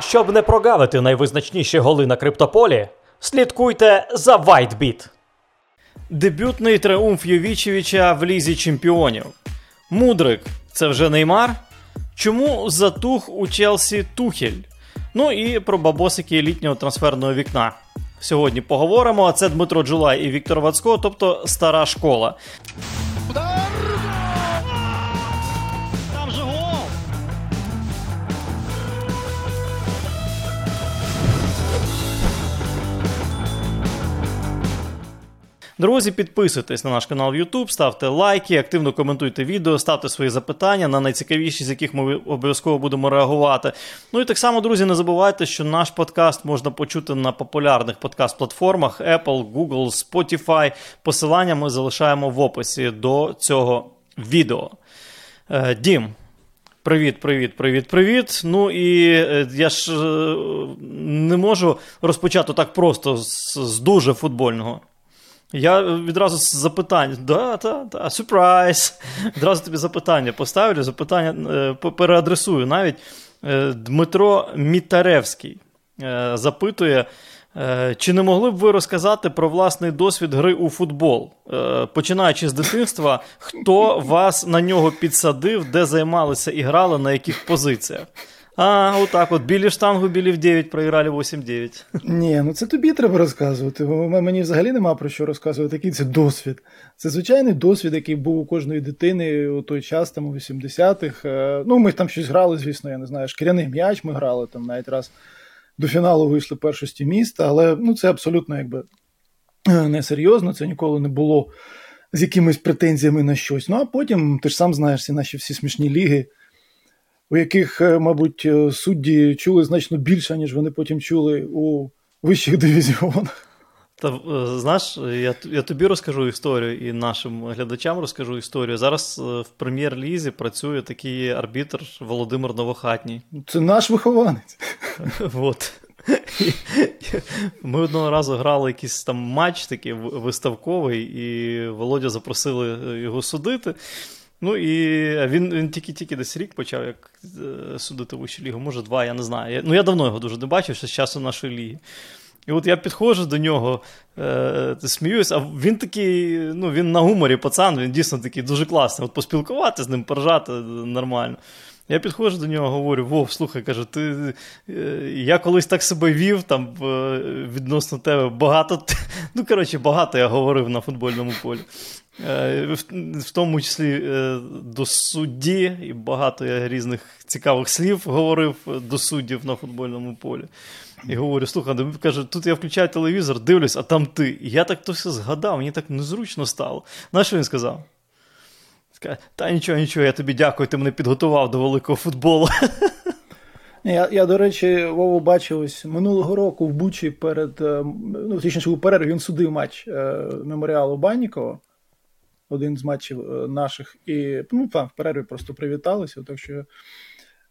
Щоб не прогавити найвизначніші голи на криптополі, слідкуйте за WhiteBit. Дебютний триумф Йовічевича в лізі чемпіонів. Мудрик це вже Неймар. Чому затух у Челсі Тухель? Ну і про бабосики літнього трансферного вікна. Сьогодні поговоримо. А Це Дмитро Джулай і Віктор Вацько, тобто стара школа. Друзі, підписуйтесь на наш канал в YouTube, ставте лайки, активно коментуйте відео, ставте свої запитання на найцікавіші, з яких ми обов'язково будемо реагувати. Ну і так само, друзі, не забувайте, що наш подкаст можна почути на популярних подкаст-платформах Apple, Google, Spotify. Посилання ми залишаємо в описі до цього відео. Е, Дім. Привіт, привіт, привіт, привіт. Ну і е, я ж е, не можу розпочати так просто з, з дуже футбольного. Я відразу запитання. Да, да, да, сюрприз. Відразу тобі запитання поставлю, запитання е, переадресую навіть. Е, Дмитро Мітаревський е, запитує. Чи не могли б ви розказати про власний досвід гри у футбол? Починаючи з дитинства, хто вас на нього підсадив, де займалися і грали, на яких позиціях? А, отак от. Білі штангу, білі в 9, проіграли 8-9. Ні, ну це тобі треба розказувати. Мені взагалі нема про що розказувати. Який це досвід. Це звичайний досвід, який був у кожної дитини у той час, там у 80-х. Ну, ми там щось грали, звісно, я не знаю. Шкіряний м'яч ми грали там навіть раз до фіналу вийшли першості міста, але ну, це абсолютно якби несерйозно, це ніколи не було з якимись претензіями на щось. Ну а потім ти ж сам знаєш ці наші всі смішні ліги у яких, е, мабуть, е, судді чули значно більше, ніж вони потім чули у вищих дивізіонах. Та е, знаєш, я я тобі розкажу історію і нашим глядачам розкажу історію. Зараз в прем'єр-лізі працює такий арбітр Володимир Новохатній. Це наш вихованець. От. Ми одного разу грали якийсь там матч такий виставковий, і Володя запросили його судити. Ну і він він тільки-тільки десь рік почав як е, судити вищу лігу, може два, я не знаю. Я, ну я давно його дуже не бачив, ще з часу нашої ліги. І от я підходжу до нього, е, сміюсь, а він такий, ну він на гуморі пацан, він дійсно такий дуже класний. От поспілкувати з ним, поржати нормально. Я підходжу до нього, говорю: Вов, слухай, кажу, ти е, я колись так себе вів там е, відносно тебе багато. Ну, коротше, багато я говорив на футбольному полі. Е, в тому числі до судді, і багато я різних цікавих слів говорив до суддів на футбольному полі. І говорю: слухай, каже, тут я включаю телевізор, дивлюсь, а там ти. І я так то все згадав, мені так незручно стало. Знаєш, що він сказав? Та нічого, нічого, я тобі дякую, ти мене підготував до великого футболу. Я, я, до речі, Вову бачив ось минулого року в Бучі перед е, ну, точніше, у перерві він судив матч е, меморіалу Баннікова, один з матчів е, наших, і ну, там, в перерві просто привіталися. Так що,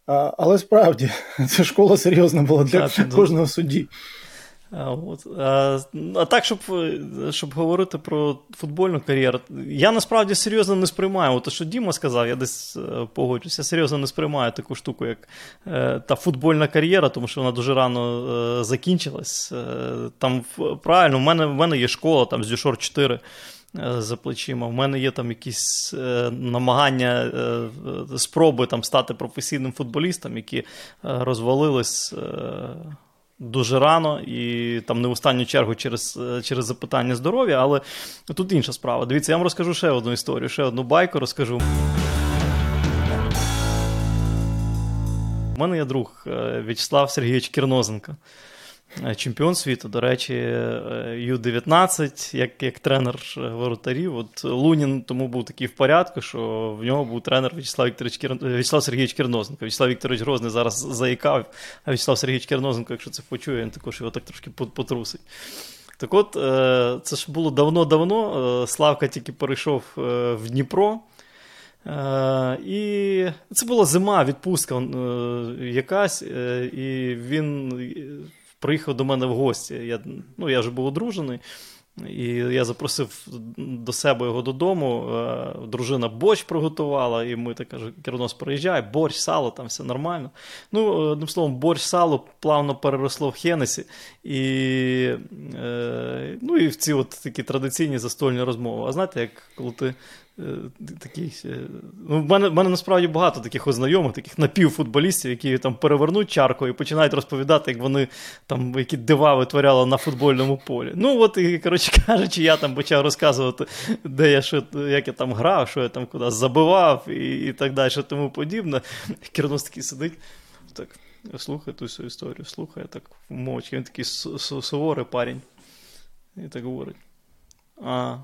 а, Але справді, ця школа серйозна була для так, кожного судді. А, от. А, а так, щоб щоб говорити про футбольну кар'єру, я насправді серйозно не сприймаю. Те, що Діма сказав, я десь е, погоджуюся, серйозно не сприймаю таку штуку, як е, та футбольна кар'єра, тому що вона дуже рано е, закінчилась. Е, там правильно, в мене в мене є школа там з Дюшор 4 е, за плечима. В мене є там якісь е, намагання, спроби там стати професійним футболістом, які розвалились дуже рано і там не в останню чергу через е, через запитання здоров'я, але тут інша справа. Дивіться, я вам розкажу ще одну історію, ще одну байку розкажу. У мене є друг е, В'ячеслав Сергійович Кірнозенко. Е, чемпіон світу, до речі, Ю-19, як як тренер воротарів. От Лунін тому був такий в порядку, що в нього був тренер В'ячеслав Вікторович Кір... В'ячеслав Сергійович Кірнозенко. В'ячеслав Вікторович Грозний зараз заїкав, а В'ячеслав Сергійович Кірнозенко, якщо це почує, він також його так трошки потрусить. Так от, е, це ж було давно-давно. Е, Славка тільки перейшов в Дніпро. І це була зима, відпустка якась, і він приїхав до мене в гості. Я ну, я вже був одружений. І я запросив до себе його додому. Е, дружина борщ приготувала, і ми так кажу, Кернос приїжджає, борщ, сало, там все нормально. Ну, одним словом, борщ, сало плавно переросло в Хенесі. І е, ну, і в ці от такі традиційні застольні розмови. А знаєте, як коли ти Е, такий, ну, В мене в мене насправді багато таких знайомих, таких напівфутболістів, які там перевернуть чарку і починають розповідати, як вони там які дива витворяли на футбольному полі. Ну, от і, коротше кажучи, я там почав розказувати, де я що, як я там грав, що я там куди забивав і і так далі, що тому подібне. Кернос такий сидить. так, Слухає ту всю історію, слухає так мовчки. Він такий суворий парень. І так говорить. А,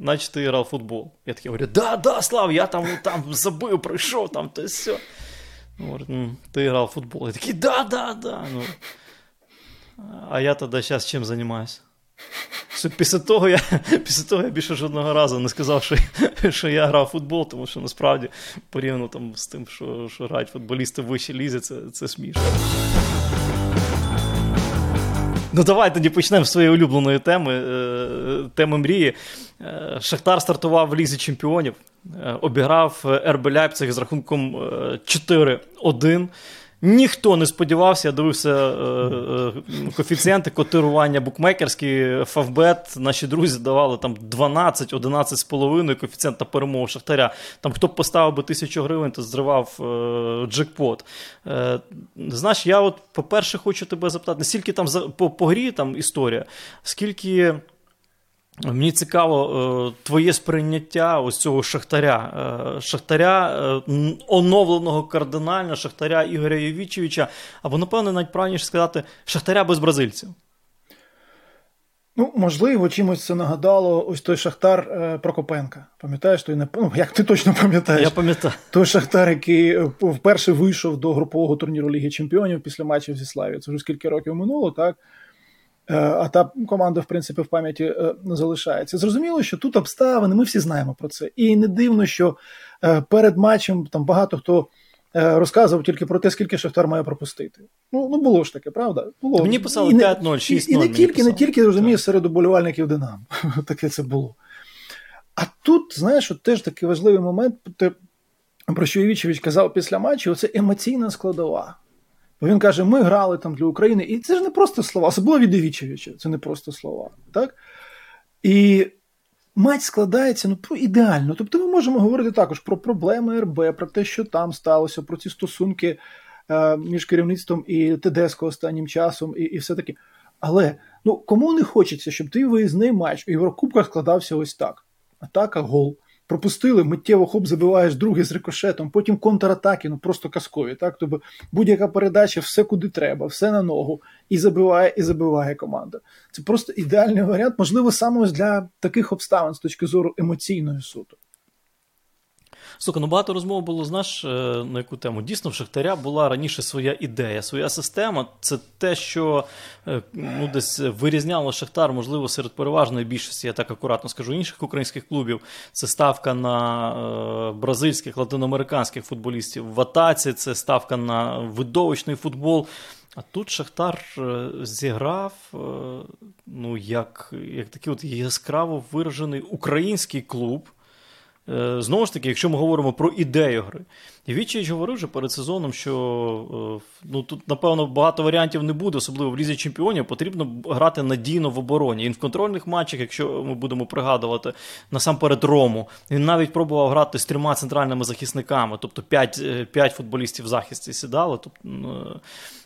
наче ти грав в футбол. Я такий говорю, да, да, Слав, я там там забив, прийшов, там то все. Говорить, ну, ти грав в футбол. Я такий, да, да, да. Ну. А я тоді зараз чим займаюся? Після того я після того я більше жодного разу не сказав, що що я грав в футбол, тому що насправді порівняно там з тим, що що грають футболісти в вищій лізі, це це смішно. Ну, давай тоді почнемо з своєї улюбленої теми, е, теми мрії. Е, Шахтар стартував в Лізі Чемпіонів, е, обіграв РБ Ляйпциг з рахунком 4-1. Ніхто не сподівався, я дивився е, е, коефіцієнти котирування букмекерські, Фавбет, наші друзі давали там 12-11,5 коефіцієнт на перемогу Шахтаря. Там хто б поставив би тисячу гривень, то зривав е, джекпот. Е, Знаєш, я от, по-перше, хочу тебе запитати, не стільки там по грі там історія, скільки. Мені цікаво е, твоє сприйняття ось цього Шахтаря. Е, Шахтаря е, оновленого кардинально, Шахтаря Ігоря Євічевича, або, напевно, навіть правильніше сказати, Шахтаря без бразильців. Ну, можливо, чимось це нагадало ось той Шахтар Прокопенка. Пам'ятаєш, той ну, як ти точно пам'ятаєш? Я пам'ятаю. Той Шахтар, який вперше вийшов до групового турніру Ліги Чемпіонів після матчів зі Славією. Це вже скільки років минуло, так? Е, а та команда, в принципі, в пам'яті е, не залишається. Зрозуміло, що тут обставини, ми всі знаємо про це. І не дивно, що е, перед матчем там багато хто розказував тільки про те, скільки Шахтар має пропустити. Ну ну було ж таке, правда? Було. Мені писали 5-0, 6-0. І, і не тільки, не тільки розумієш, серед уболівальників Динамо. Таке це було. А тут, знаєш, от теж такий важливий момент, про що Івічевич казав після матчу: це емоційна складова. Бо він каже, ми грали там для України. І це ж не просто слова, особливо від Івічевича, це не просто слова. так? І матч складається ну, ідеально. Тобто ми можемо говорити також про проблеми РБ, про те, що там сталося, про ці стосунки е, між керівництвом і ТДСК останнім часом, і і все таке. Але ну, кому не хочеться, щоб твій виїзний матч у Єврокубках складався ось так: атака, гол пропустили, миттєво хоп, забиваєш другий з рикошетом, потім контратаки, ну просто казкові. Так? Тобто будь-яка передача, все куди треба, все на ногу, і забиває, і забиває команда. Це просто ідеальний варіант, можливо, саме ось для таких обставин з точки зору емоційної суто. Слухай, ну багато розмов було, знаєш, е, на яку тему. Дійсно, в Шахтаря була раніше своя ідея, своя система. Це те, що е, ну, десь вирізняло Шахтар, можливо, серед переважної більшості, я так акуратно скажу, інших українських клубів. Це ставка на е, бразильських, латиноамериканських футболістів. В атаці це ставка на видовищний футбол. А тут Шахтар зіграв ну, як як такий от яскраво виражений український клуб. Е, знову ж таки, якщо ми говоримо про ідею гри, і говорив вже перед сезоном, що е, ну тут, напевно, багато варіантів не буде, особливо в лізі чемпіонів, потрібно грати надійно в обороні. І в контрольних матчах, якщо ми будемо пригадувати насамперед Рому, він навіть пробував грати з трьома центральними захисниками, тобто п'ять 5 футболістів в захисті сідали. Тобто,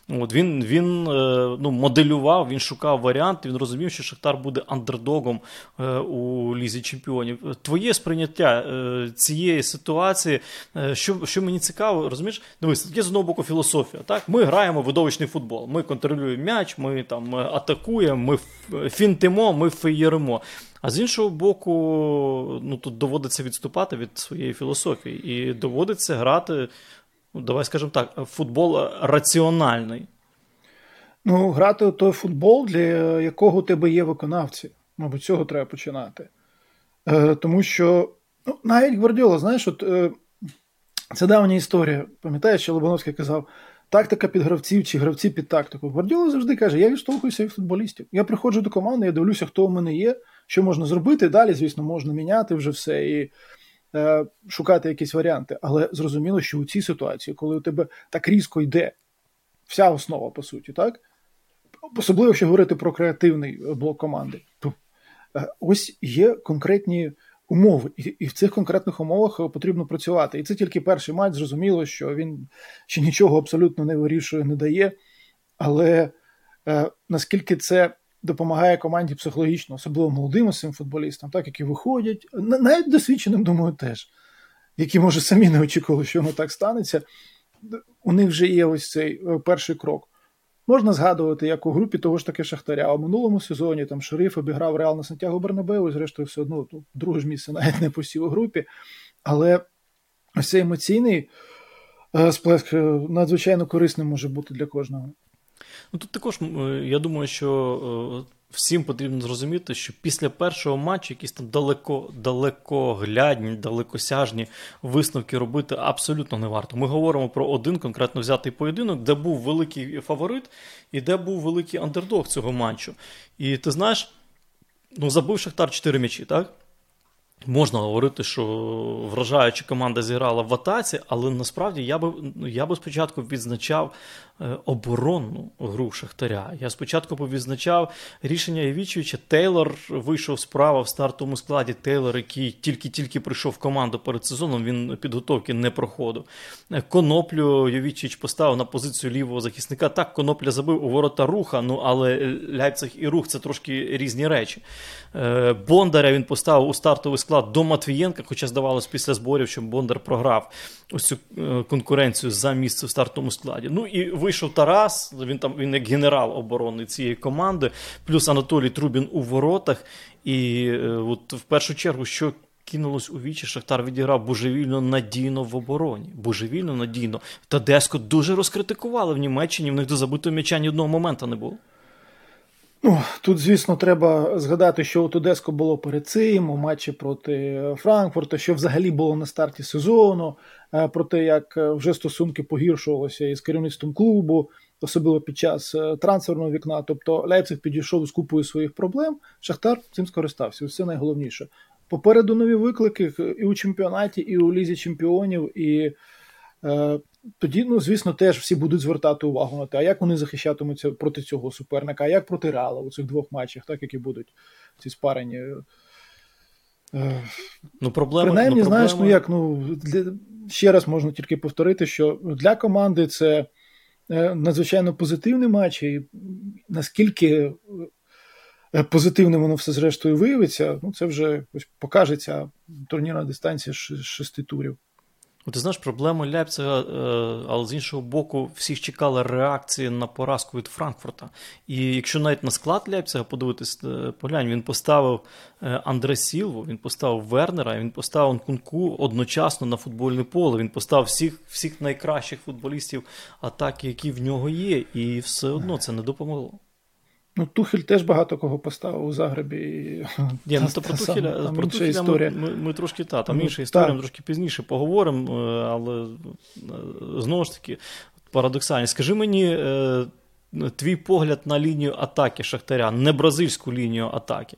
От Він він е, ну, моделював, він шукав варіант, він розумів, що Шахтар буде андердогом е, у Лізі Чемпіонів. Твоє сприйняття е, цієї ситуації, що що мені цікаво, розумієш? Дивись, є з одного боку філософія. Так? Ми граємо видовищний футбол. Ми контролюємо м'яч, ми там атакуємо, ми фінтимо, ми феєримо. А з іншого боку, ну тут доводиться відступати від своєї філософії і доводиться грати ну, давай скажемо так, футбол раціональний. Ну, грати той футбол, для якого у тебе є виконавці. Мабуть, цього треба починати. Е, Тому що ну, навіть Гвардіола, знаєш, от е, це давня історія. Пам'ятаєш, що Лобановський казав: тактика під гравців чи гравці під тактику. Гвардіола завжди каже: я відштовхуюся від футболістів. Я приходжу до команди, я дивлюся, хто у мене є, що можна зробити. Далі, звісно, можна міняти вже все і е, шукати якісь варіанти. Але зрозуміло, що у цій ситуації, коли у тебе так різко йде вся основа, по суті, так? Особливо, якщо говорити про креативний блок команди, е, ось є конкретні умови, і, і в цих конкретних умовах потрібно працювати. І це тільки перший матч. Зрозуміло, що він ще нічого абсолютно не вирішує, не дає. Але е, наскільки це допомагає команді психологічно, особливо молодим цим футболістам, так які виходять, навіть досвідченим, думаю, теж, які може самі не очікували, що воно так станеться. У них вже є ось цей е, перший крок. Можна згадувати, як у групі того ж таки Шахтаря. У минулому сезоні там Шериф обіграв Реал на Сантьяго Бернабеу, і зрештою, все одно ну, друге ж місце навіть не посів у групі. Але ось цей емоційний е, сплеск е, надзвичайно корисним може бути для кожного. Ну тут також я думаю, що всім потрібно зрозуміти, що після першого матчу якісь там далеко далекоглядні, далекосяжні висновки робити абсолютно не варто. Ми говоримо про один конкретно взятий поєдинок, де був великий фаворит і де був великий андердог цього матчу. І ти знаєш, ну забив Шахтар 4 м'ячі, так? Можна говорити, що вражаюча команда зіграла в атаці, але насправді я би я би спочатку відзначав Е, оборонну гру Шахтаря. Я спочатку повідзначав рішення Євічевича. Тейлор вийшов справа в стартовому складі. Тейлор, який тільки-тільки прийшов в команду перед сезоном, він підготовки не проходив. Е, коноплю Євічевич поставив на позицію лівого захисника. Так, конопля забив у ворота руха, ну але Ляйпциг і рух це трошки різні речі. Е, Бондаря він поставив у стартовий склад до Матвієнка, хоча здавалось після зборів, що Бондар програв ось цю конкуренцію за місце в стартовому складі. Ну і вийшов Тарас, він там він як генерал оборони цієї команди, плюс Анатолій Трубін у воротах. І е, от в першу чергу, що кинулось у вічі, Шахтар відіграв божевільно надійно в обороні. Божевільно надійно. Тадеско дуже розкритикували в Німеччині, в них до забитого м'яча ні одного моменту не було. Ну, Тут, звісно, треба згадати, що у Тедеско було перед цим у матчі проти Франкфурта, що взагалі було на старті сезону, е, про те, як е, вже стосунки погіршувалися із керівництвом клубу, особливо під час е, трансферного вікна. Тобто Лейпциг підійшов з купою своїх проблем. Шахтар цим скористався. Це найголовніше. Попереду нові виклики і у чемпіонаті, і у лізі чемпіонів. і тоді, ну, звісно, теж всі будуть звертати увагу на те, а як вони захищатимуться проти цього суперника, а як проти Реала у цих двох матчах, так які будуть ці спарені. Е, ну, проблема, Принаймні, ну, знаєш, ну як, ну, для, ще раз можна тільки повторити, що для команди це е, надзвичайно позитивний матч, і наскільки е, позитивним воно все зрештою виявиться, ну це вже ось покажеться турнірна дистанція шести турів. Ти знаєш, проблема Ляпцига, е, але з іншого боку, всіх чекали реакції на поразку від Франкфурта. І якщо навіть на склад Ляпцига подивитись, е, поглянь, він поставив е, Андре Сілву, він поставив Вернера, він поставив Нкунку одночасно на футбольне поле. Він поставив всіх всіх найкращих футболістів атаки, які в нього є, і все одно це не допомогло. Ну, Тухель теж багато кого поставив у Загребі. Ні, ну, та, про Тухеля, там про Тухеля історія. Ми, ми, ми трошки та, там ну, інша історія, ми трошки пізніше поговоримо, е, але е, знову ж таки, парадоксально. Скажи мені е, твій погляд на лінію атаки Шахтаря, не бразильську лінію атаки.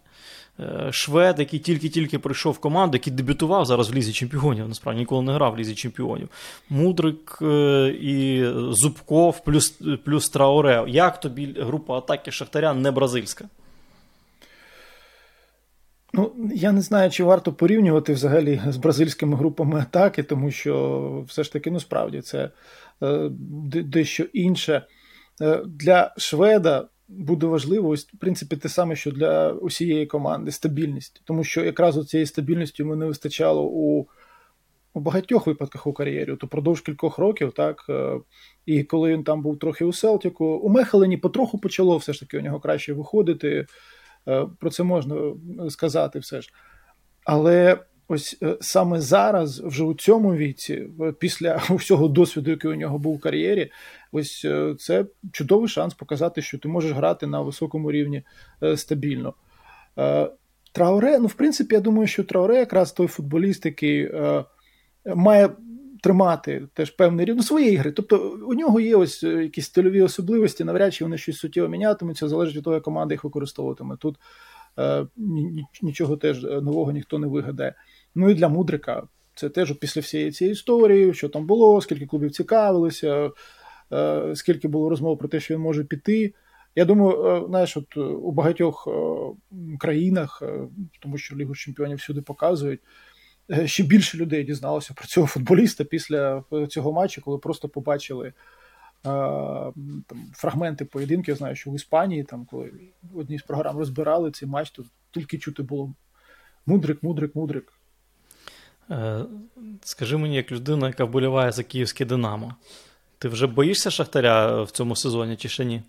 Е, швед, який тільки-тільки прийшов в команду, який дебютував зараз в Лізі Чемпіонів, насправді ніколи не грав в Лізі Чемпіонів. Мудрик е, і Зубков плюс плюс Трауре. Як тобі група атаки Шахтаря не бразильська? Ну, я не знаю, чи варто порівнювати взагалі з бразильськими групами атаки, тому що все ж таки, ну справді, це е, дещо інше. Для Шведа буде важливо, ось, в принципі, те саме, що для усієї команди стабільність. Тому що якраз цієї стабільності йому не вистачало у у багатьох випадках у кар'єрі, то продовж кількох років, так. Е, і коли він там був трохи у Селтіку, у Мехелені потроху почало все ж таки у нього краще виходити. Е, про це можна сказати все ж. Але ось е, саме зараз, вже у цьому віці, після всього досвіду, який у нього був у кар'єрі, ось е, це чудовий шанс показати, що ти можеш грати на високому рівні е, стабільно. Трауре, ну, в принципі, я думаю, що Трауре якраз той футболіст, який має тримати теж певний рівень ну, своєї ігри. Тобто у нього є ось е, якісь стильові особливості, навряд чи вони щось суттєво мінятимуться, залежить від того, як команда їх використовуватиме. Тут е, нічого теж нового ніхто не вигадає. Ну і для Мудрика це теж після всієї цієї історії, що там було, скільки клубів цікавилися, е, скільки було розмов про те, що він може піти. Я думаю, е, знаєш, от у багатьох країнах, тому що Лігу Чемпіонів всюди показують. Е, ще більше людей дізналося про цього футболіста після е, цього матчу, коли просто побачили. Е, там, фрагменти поєдинків, я знаю, що в Іспанії, там, коли в одній з програм розбирали цей матч, то тільки чути було мудрик, мудрик, мудрик. Скажи мені, як людина, яка вболіває за київське Динамо, ти вже боїшся Шахтаря в цьому сезоні чи ще ні?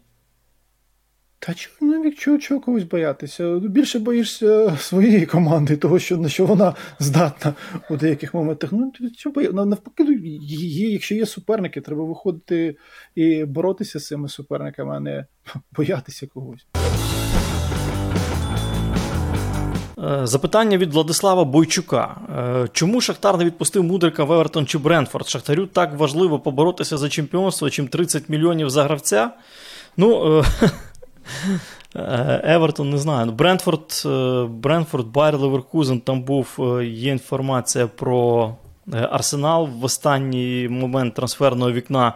Та чого ну, чого, чого когось боятися? Більше боїшся своєї команди, того, що на що вона здатна у деяких моментах. Ну, чого бої... Навпаки, ну, є, якщо є суперники, треба виходити і боротися з цими суперниками, а не боятися когось. Е, запитання від Владислава Бойчука. Е, чому Шахтар не відпустив Мудрика в Евертон чи Брентфорд? Шахтарю так важливо поборотися за чемпіонство, чим 30 мільйонів за гравця? Ну, е, Евертон не знаю. Брентфорд, е, Брентфорд, Байер Леверкузен, там був, є інформація про Арсенал в останній момент трансферного вікна.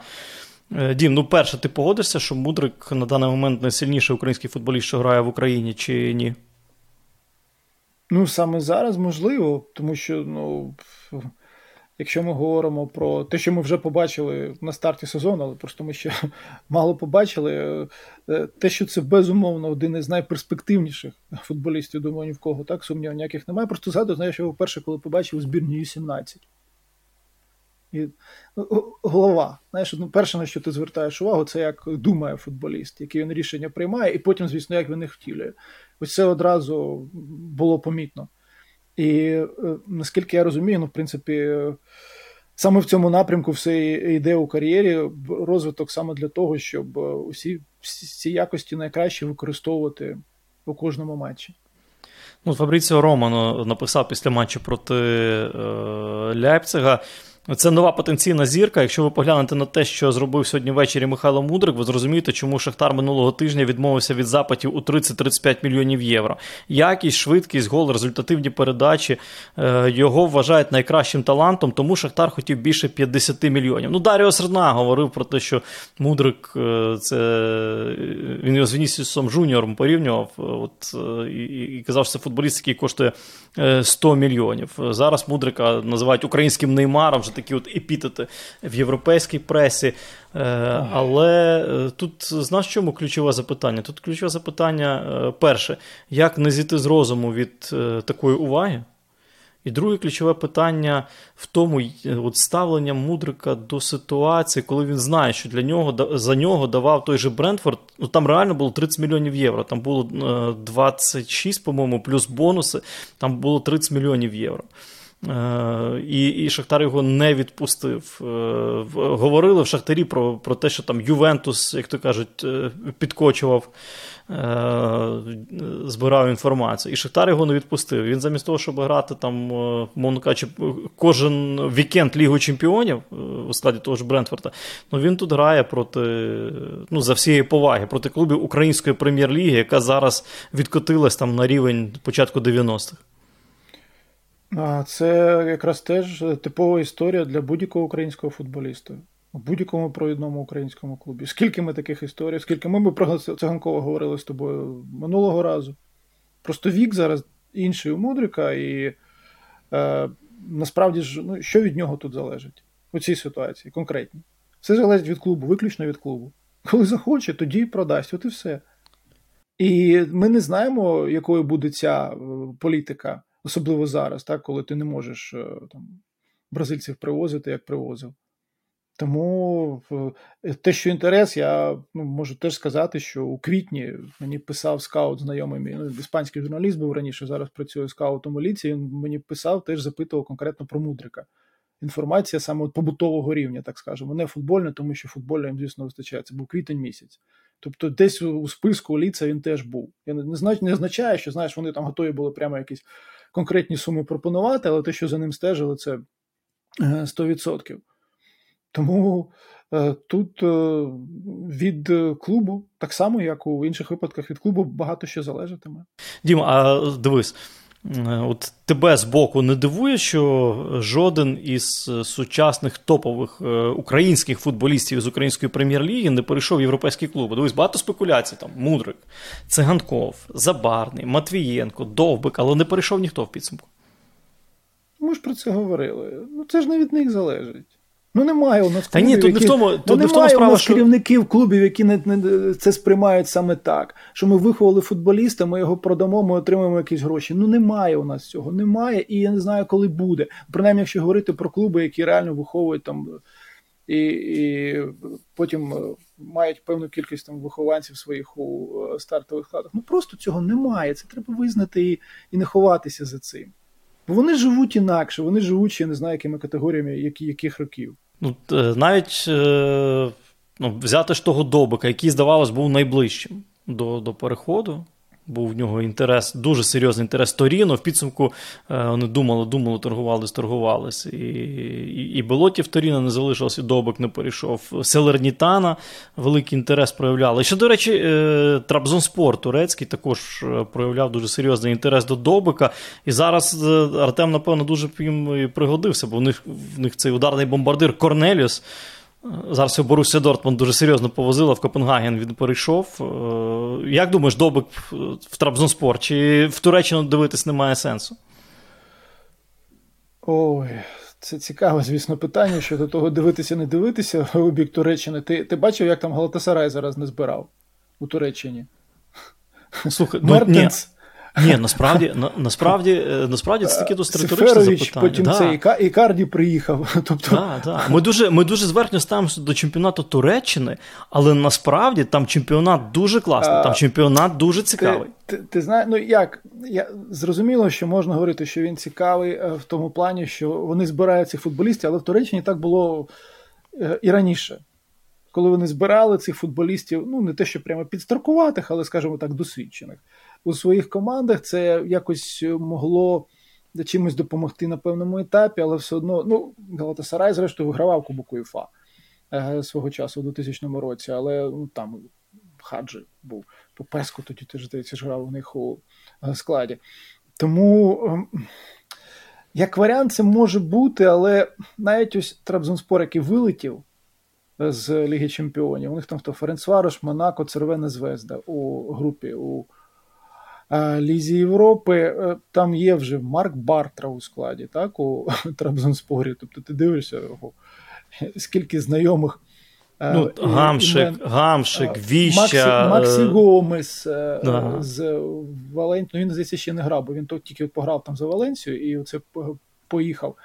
Дім, ну перше, ти погодишся, що Мудрик на даний момент найсильніший український футболіст, що грає в Україні, чи ні? Ну, саме зараз можливо, тому що ну, якщо ми говоримо про те, що ми вже побачили на старті сезону, але просто ми ще мало побачили, е, те, що це безумовно один із найперспективніших футболістів, думаю, ні в кого так сумнівів ніяких немає. Просто згадую, знаєш, що вперше, коли побачив збірні Ю-17. І ну, Голова. Знаєш, ну, перше, на що ти звертаєш увагу, це як думає футболіст, які він рішення приймає, і потім, звісно, як він їх втілює. Ось це одразу було помітно. І е, наскільки я розумію, ну, в принципі, саме в цьому напрямку все йде у кар'єрі розвиток саме для того, щоб е, усі ці якості найкраще використовувати у кожному матчі. Ну, Фабріціо Романо написав після матчу проти е, Ляйпцига. Це нова потенційна зірка. Якщо ви поглянете на те, що зробив сьогодні ввечері Михайло Мудрик, ви зрозумієте, чому Шахтар минулого тижня відмовився від запитів у 30-35 мільйонів євро. Якість, швидкість, гол, результативні передачі е, його вважають найкращим талантом, тому Шахтар хотів більше 50 мільйонів. Ну, Даріо Серна говорив про те, що Мудрик е, це він його з Вінісіусом Жуніором порівнював. От, і, і казав, що це футболіст, який коштує 100 мільйонів. Зараз Мудрика називають українським неймаром вже такі от епітети в європейській пресі. Е, але е, тут знаєш, чому ключове запитання? Тут ключове запитання е, перше, як не зійти з розуму від такої уваги? І друге ключове питання в тому, от ставлення Мудрика до ситуації, коли він знає, що для нього за нього давав той же Брентфорд. Ну там реально було 30 мільйонів євро. Там було 26, по-моєму, плюс бонуси, там було 30 мільйонів євро. Е, і і Шахтар його не відпустив. Е, говорили в Шахтарі про про те, що там Ювентус, як то кажуть, е, підкочував, збирав інформацію. І Шахтар його не відпустив. Він замість того, щоб грати там, мовно кажучи, кожен вікенд Лігу Чемпіонів у складі того ж Брентфорда, ну він тут грає проти ну, за всієї поваги, проти клубів Української прем'єр-ліги, яка зараз відкотилась там на рівень початку 90-х. Це якраз теж типова історія для будь-якого українського футболіста у будь-якому провідному українському клубі. Скільки ми таких історій, скільки ми би про Циганкова говорили з тобою минулого разу. Просто вік зараз інший у Мудрика, і е, насправді ж, ну, що від нього тут залежить у цій ситуації конкретній. Все залежить від клубу, виключно від клубу. Коли захоче, тоді продасть, от і все. І ми не знаємо, якою буде ця е, політика особливо зараз, так, коли ти не можеш е, там, бразильців привозити, як привозив. Тому е, те, що інтерес, я ну, можу теж сказати, що у квітні мені писав скаут знайомий мій, ну, іспанський журналіст був раніше, зараз працює скаутом у ліці, він мені писав, теж запитував конкретно про Мудрика. Інформація саме побутового рівня, так скажемо, не футбольна, тому що футбольна їм, звісно, вистачає. Це був квітень місяць. Тобто, десь у списку ліца він теж був. Я не, не означає, що знаєш, вони там готові були прямо якісь конкретні суми пропонувати, але те, що за ним стежили, це 100%. Е, Тому е, тут е, від клубу, так само, як у інших випадках, від клубу багато що залежатиме. Діма, а дивись. От тебе з боку не дивує, що жоден із сучасних топових українських футболістів з української прем'єр-ліги не перейшов в європейські клуби. Дивись, багато спекуляцій там: Мудрик, Циганков, Забарний, Матвієнко, Довбик, але не перейшов ніхто в підсумку. Ми ж про це говорили. Ну це ж не від них залежить. Ну немає у нас клубів, Та ні, тут не в тому, тут ну, не в тому справа, у нас що... керівників клубів, які не, не це сприймають саме так. Що ми виховали футболіста, ми його продамо, ми отримаємо якісь гроші. Ну немає у нас цього, немає, і я не знаю, коли буде. Принаймні, якщо говорити про клуби, які реально виховують там і і потім е, мають певну кількість там вихованців своїх у е, стартових складах. Ну просто цього немає. Це треба визнати і, і не ховатися за цим. Бо вони живуть інакше, вони живуть, я не знаю, якими категоріями, які, яких років. Ну, е, Навіть е, ну, взяти ж того добика, який, здавалось, був найближчим до, до переходу був в нього інтерес, дуже серйозний інтерес Торіно. В підсумку е, вони думали, думали, торгувались, торгувались. І і, і Белоті в Торіно не залишилося, і Добик не перейшов. Селернітана великий інтерес проявляли. Ще, до речі, е, Трабзонспор турецький також е, проявляв дуже серйозний інтерес до Добика. І зараз Артем, напевно, дуже їм пригодився, бо в них в них цей ударний бомбардир Корнеліус. Зараз його Боруся Дортмунд дуже серйозно повозила в Копенгаген. Він перейшов. Е, як думаєш, Добик в Трабзонспор? Чи в Туреччину дивитись немає сенсу? Ой, це цікаве, звісно, питання щодо того, дивитися, не дивитися у бік Туреччини. Ти ти бачив, як там Галатасарай зараз не збирав у Туреччині? Слухай, ну, ні. Ні, насправді на, насправді, е, насправді це таке досить риторичне запитання. Потім да. це і Ікарді приїхав. Тобто... Да, да. Ми дуже ми дуже зверхньо ставимося до чемпіонату Туреччини, але насправді там чемпіонат дуже класний, там чемпіонат дуже цікавий. Ти, ти, ти знаєш, ну як я зрозуміло, що можна говорити, що він цікавий е, в тому плані, що вони збирають цих футболістів, але в Туреччині так було е, і раніше. Коли вони збирали цих футболістів, ну не те, що прямо підстаркуватих, але, скажімо так, досвідчених у своїх командах. Це якось могло чимось допомогти на певному етапі, але все одно ну, Галатасарай, зрештою, вигравав Кубок УЄФА е, свого часу у 2000 році, але ну, там Хаджи був по Песку, тоді теж здається, ж грав у них у е, складі. Тому. Ем, як варіант, це може бути, але навіть ось Трабзонспор, який вилетів з Ліги Чемпіонів, у них там хто Ференцварош, Монако, Цервена Звезда у групі у Лізі Європи, е, там є вже Марк Бартра у складі, так, у Трабзонспорі. Тобто ти дивишся, його, скільки знайомих. Е, ну, Гамшик, імен, Гамшик, Віща. Максі, Максі Гомес е, да. з Валенції. Ну, він, здається, ще не грав, бо він тільки пограв там за Валенцію і оце поїхав.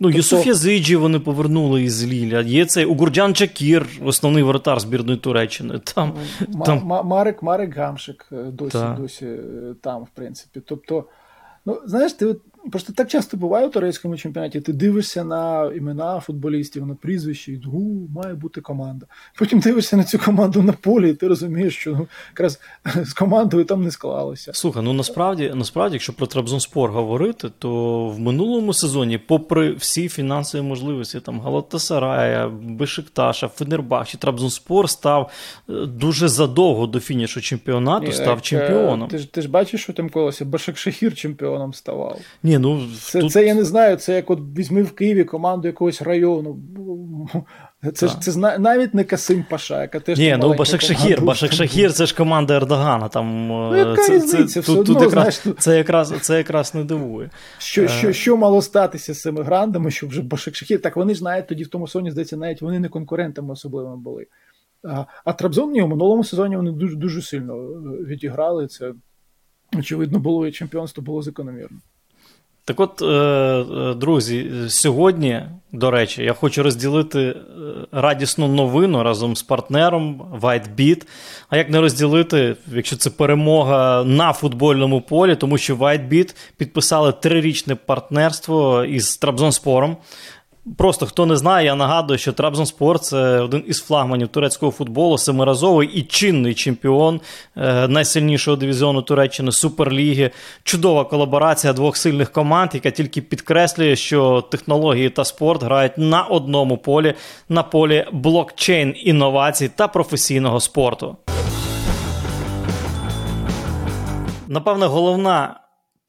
Ну, тобто... Юсуф Язиджі вони повернули із Ліля. Є цей Угурджан Чакір, основний воротар збірної Туреччини. Там, М- там... Марик Марик Гамшик е, досі досі е, там, в принципі. Тобто, ну, знаєш, ти от Просто так часто буває у турецькому чемпіонаті. Ти дивишся на імена футболістів, на прізвища, і гу, має бути команда. Потім дивишся на цю команду на полі, і ти розумієш, що ну, якраз з командою там не склалося. Слухай, ну насправді, насправді, якщо про Трабзонспор говорити, то в минулому сезоні, попри всі фінансові можливості, там Галатасарая, Бешикташа, Фенербахчі, Трабзонспор став е, дуже задовго до фінішу чемпіонату, Ні, став е, чемпіоном. Ти ж ти ж бачиш, що там колося Башакшахір чемпіоном ставав. Ні, ну, Це тут... це я не знаю, це як от візьми в Києві команду якогось району. Це ж це навіть не Касим Паша, яка теж. Ні, ну Башак Шахір, Башак Шахір це ж команда Ердогана. Там, ну, це, різниця? Все тут, одно, тут знаєш, якраз, це, якраз, це якраз не дивує. Що що, е. що мало статися з цими грандами, щоб вже Башак Шахір. Так вони ж знають, тоді в тому соні, здається, навіть вони не конкурентами особливо були. А а Трабзон ні, у минулому сезоні вони дуже дуже сильно е, відіграли. Це, очевидно, було і чемпіонство було закономірно. Так от, е, е, друзі, сьогодні, до речі, я хочу розділити е, радісну новину разом з партнером WhiteBeat. А як не розділити, якщо це перемога на футбольному полі, тому що WhiteBeat підписали трирічне партнерство із Трабзонспором. Просто хто не знає, я нагадую, що Трабзонспор це один із флагманів турецького футболу, семиразовий і чинний чемпіон е, найсильнішого дивізіону Туреччини Суперліги. Чудова колаборація двох сильних команд, яка тільки підкреслює, що технології та спорт грають на одному полі, на полі блокчейн інновацій та професійного спорту. Напевне, головна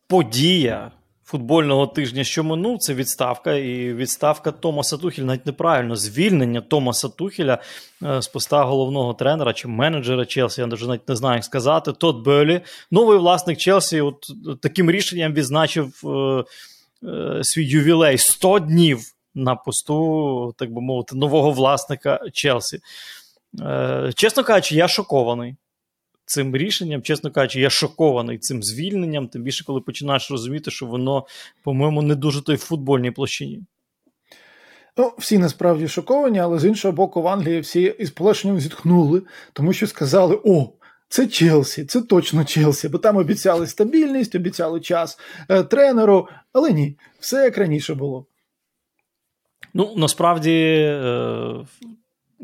подія футбольного тижня, що минув, це відставка. І відставка Томаса Тухеля, навіть неправильно, звільнення Томаса Тухеля е, з поста головного тренера чи менеджера Челсі, я навіть не знаю, як сказати. Тот Берлі, новий власник Челсі, от таким рішенням відзначив е, е, свій ювілей 100 днів на посту, так би мовити, нового власника Челсі. Е, чесно кажучи, я шокований цим рішенням, чесно кажучи, я шокований цим звільненням, тим більше, коли починаєш розуміти, що воно, по-моєму, не дуже той в футбольній площині. Ну, всі насправді шоковані, але з іншого боку, в Англії всі із полегшенням зітхнули, тому що сказали: о, це Челсі, це точно Челсі, бо там обіцяли стабільність, обіцяли час е, тренеру, але ні, все як раніше було. Ну, насправді. Е-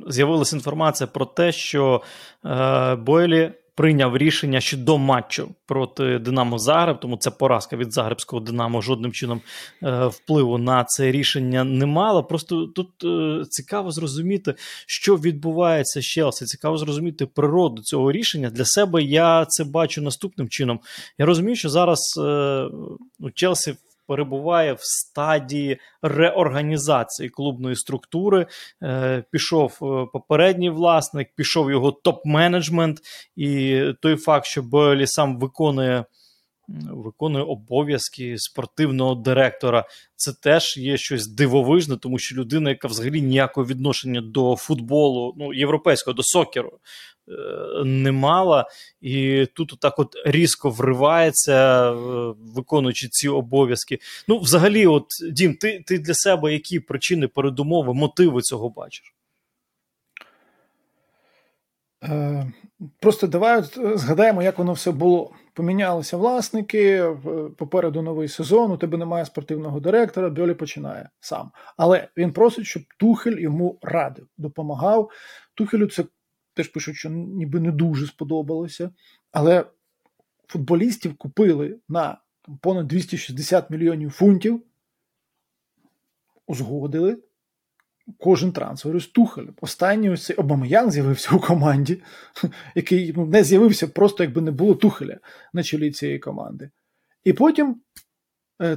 З'явилася інформація про те, що е, Бойлі прийняв рішення щодо матчу проти Динамо Загреб, тому ця поразка від Загребського Динамо жодним чином е, впливу на це рішення не мала. Просто тут е, цікаво зрозуміти, що відбувається з Челсі. Цікаво зрозуміти природу цього рішення. Для себе я це бачу наступним чином. Я розумію, що зараз е, у Челсі перебуває в стадії реорганізації клубної структури. Е, Пішов е, попередній власник, пішов його топ-менеджмент, і той факт, що Бойлі сам виконує. Виконує обов'язки спортивного директора. Це теж є щось дивовижне, тому що людина, яка взагалі ніякого відношення до футболу, ну європейського, до сокеру, не мала, і тут так от різко вривається, е, виконуючи ці обов'язки. Ну, взагалі, от Дім, ти ти для себе які причини, передумови, мотиви цього бачиш? Е, просто давай згадаємо, як воно все було. Помінялися власники, попереду новий сезон, у тебе немає спортивного директора, Бьолі починає сам. Але він просить, щоб Тухель йому радив, допомагав. Тухелю це теж пишуть, що ніби не дуже сподобалося. Але футболістів купили на понад 260 мільйонів фунтів, узгодили кожен трансфер із Тухелем. Останній ось цей Обамаян з'явився у команді, який ну, не з'явився просто, якби не було Тухеля на чолі цієї команди. І потім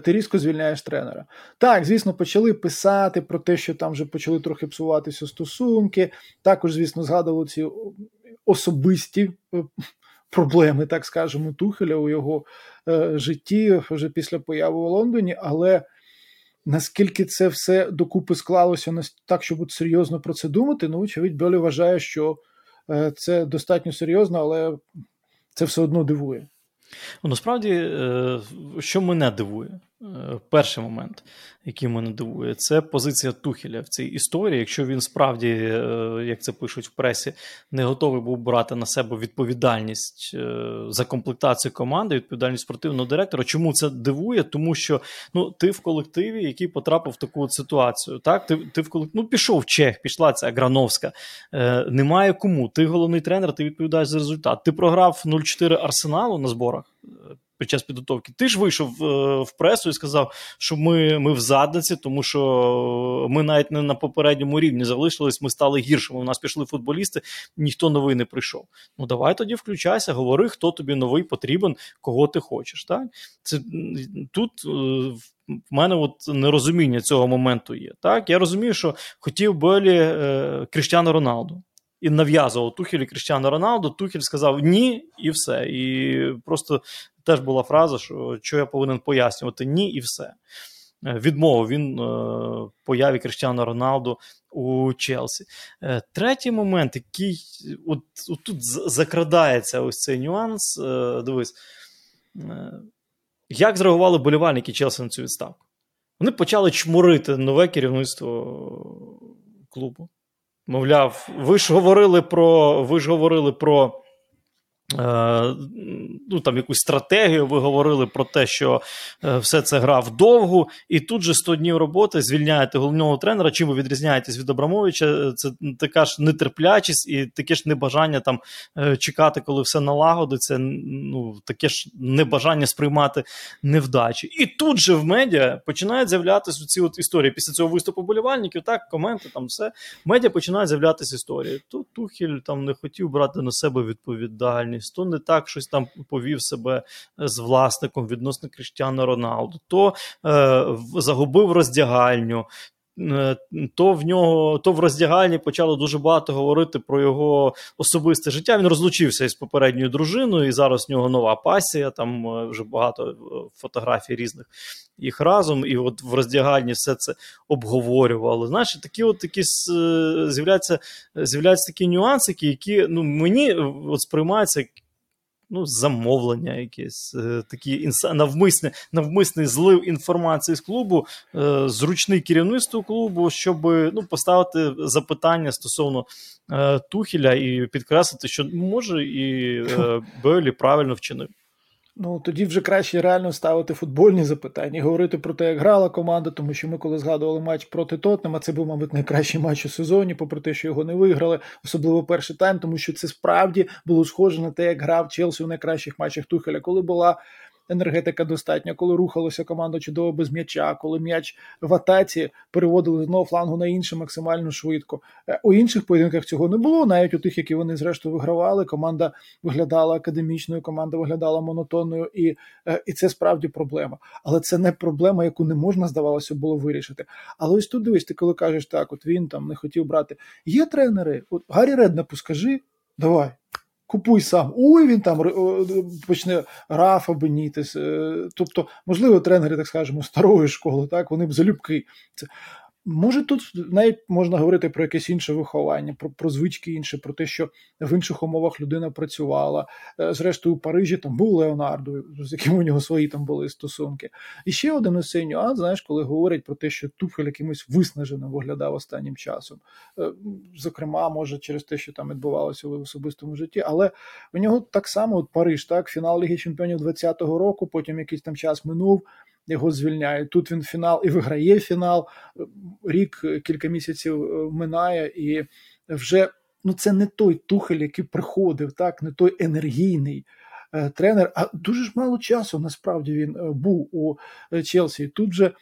ти різко звільняєш тренера. Так, звісно, почали писати про те, що там вже почали трохи псуватися стосунки. Також, звісно, згадували ці особисті е, проблеми, так скажемо, Тухеля у його е, житті вже після появи у Лондоні. Але наскільки це все докупи склалося так, щоб серйозно про це думати, ну, очевидь, Бьолі вважає, що е, це достатньо серйозно, але це все одно дивує. Ну, насправді, е, що мене дивує, перший момент, який мене дивує, це позиція Тухеля в цій історії. Якщо він справді, е, як це пишуть в пресі, не готовий був брати на себе відповідальність за комплектацію команди, відповідальність спортивного директора. Чому це дивує? Тому що ну, ти в колективі, який потрапив в таку от ситуацію. Так, ти ти в колективі, ну пішов Чех, пішла ця Грановська. Е, Немає кому. Ти головний тренер, ти відповідаєш за результат. Ти програв 0-4 арсеналу на зборах під час підготовки. Ти ж вийшов е, в пресу і сказав, що ми ми в задниці, тому що ми навіть не на попередньому рівні залишились, ми стали гіршими. У нас пішли футболісти, ніхто новий не прийшов. Ну давай тоді включайся, говори, хто тобі новий потрібен, кого ти хочеш. Так? Це Тут е, в мене от нерозуміння цього моменту є. Так? Я розумію, що хотів Белі е, Кріштіану Роналду і нав'язував Тухель і Кріштіану Роналду. Тухель сказав ні, і все. І просто теж була фраза, що що я повинен пояснювати ні, і все. Е, відмовив він е, появі Кріштіану Роналду у Челсі. Е, третій момент, який от, от тут закрадається ось цей нюанс. Дивись, як зреагували болівальники Челсі на цю відставку? Вони почали чмурити нове керівництво клубу. Мовляв, ви ж говорили про ви ж говорили про ну, там якусь стратегію, ви говорили про те, що е, все це гра вдовгу, і тут же 100 днів роботи звільняєте головного тренера. Чим ви відрізняєтесь від Абрамовича? Це така ж нетерплячість і таке ж небажання там е, чекати, коли все налагодиться. Ну, таке ж небажання сприймати невдачі. І тут же в медіа починають з'являтися ці от історії. Після цього виступу болівальників, так, коменти, там все. Медіа починають з'являтися історії. Тут Тухіль там не хотів брати на себе відповідальність діяльність, то не так щось там повів себе з власником відносно Кріштіану Роналду, то е, загубив роздягальню. Е, то в нього, то в роздягальні почало дуже багато говорити про його особисте життя. Він розлучився із попередньою дружиною, і зараз в нього нова пасія. Там е, вже багато е, фотографій різних їх разом. І от в роздягальні все це обговорювали. Знаєш, такі от такі з'являються з'являються такі нюансики, які ну, мені от сприймаються ну, замовлення, якесь е, такі інса, навмисне, навмисний злив інформації з клубу, е, зручний керівництво клубу, щоб ну, поставити запитання стосовно е, Тухіля і підкреслити, що може і Бейлі правильно вчинив. Ну тоді вже краще реально ставити футбольні запитання і говорити про те, як грала команда, тому що ми, коли згадували матч проти Тотнема, це був, мабуть, найкращий матч у сезоні, попри те, що його не виграли, особливо перший тайм, тому що це справді було схоже на те, як грав Челсі у найкращих матчах Тухеля, коли була енергетика достатня, коли рухалася команда чудово без м'яча, коли м'яч в атаці переводили з одного флангу на інший максимально швидко. Е, у інших поєдинках цього не було. Навіть у тих, які вони зрештою вигравали, команда виглядала академічною, команда виглядала монотонною, і е, і це справді проблема. Але це не проблема, яку не можна, здавалося, було вирішити. Але ось тут дивись, ти коли кажеш так, от він там не хотів брати. Є тренери, от Гаррі Реднапу скажи, давай. Купуй сам. Ой, він там почне Рафа Бенітес. Е, тобто, можливо, тренери, так скажемо, старої школи, так, вони б залюбки. Це Може, тут навіть можна говорити про якесь інше виховання, про про звички інше, про те, що в інших умовах людина працювала. Е, зрештою, у Парижі там був Леонардо, з яким у нього свої там були стосунки. І ще один ось цей нюанс, знаєш, коли говорять про те, що Туфель якимось виснаженим виглядав останнім часом. Е, зокрема, може, через те, що там відбувалося в особистому житті, але в нього так само от Париж, так, фінал Ліги Чемпіонів 20-го року, потім якийсь там час минув його звільняють. Тут він фінал і виграє фінал. Рік, кілька місяців е, минає, і вже ну це не той тухель, який приходив, так, не той енергійний. Е, тренер, а дуже ж мало часу насправді він е, був у Челсі. Тут же,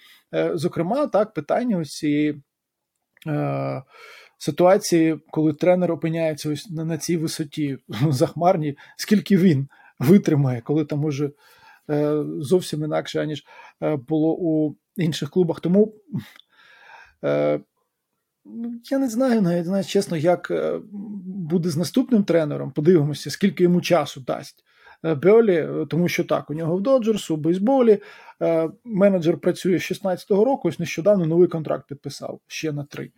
зокрема, так, питання ось цієї е, ситуації, коли тренер опиняється ось на, на цій висоті захмарній, скільки він витримає, коли там уже Е, зовсім інакше, аніж е, було у інших клубах. Тому е, я не знаю, навіть навіть чесно, як буде з наступним тренером. Подивимося, скільки йому часу дасть. Беолі, тому що так, у нього в Доджерс, у бейсболі менеджер працює з 16-го року, ось нещодавно новий контракт підписав ще на три.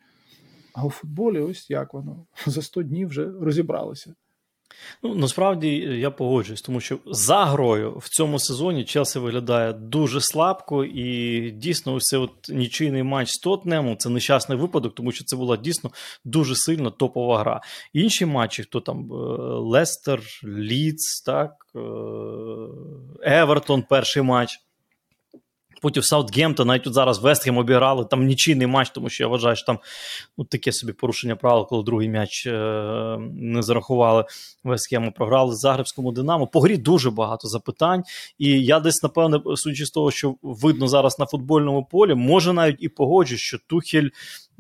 А у футболі, ось як воно за 100 днів вже розібралося. Ну, насправді я погоджуюсь, тому що за грою в цьому сезоні Челсі виглядає дуже слабко, і дійсно, ось от нічийний матч з Тотнемом це нещасний випадок, тому що це була дійсно дуже сильна топова гра. Інші матчі, хто там е, Лестер, Ліц, так, е, Евертон, перший матч. Потім Саутгемптон, навіть тут зараз Вестхем обіграли, там нічийний матч, тому що я вважаю, що там ну, таке собі порушення правил, коли другий м'яч е- не зарахували Вестхему, програли Загребському Динамо. По грі дуже багато запитань. І я десь, напевне, судячи з того, що видно зараз на футбольному полі, може навіть і погоджусь, що Тухель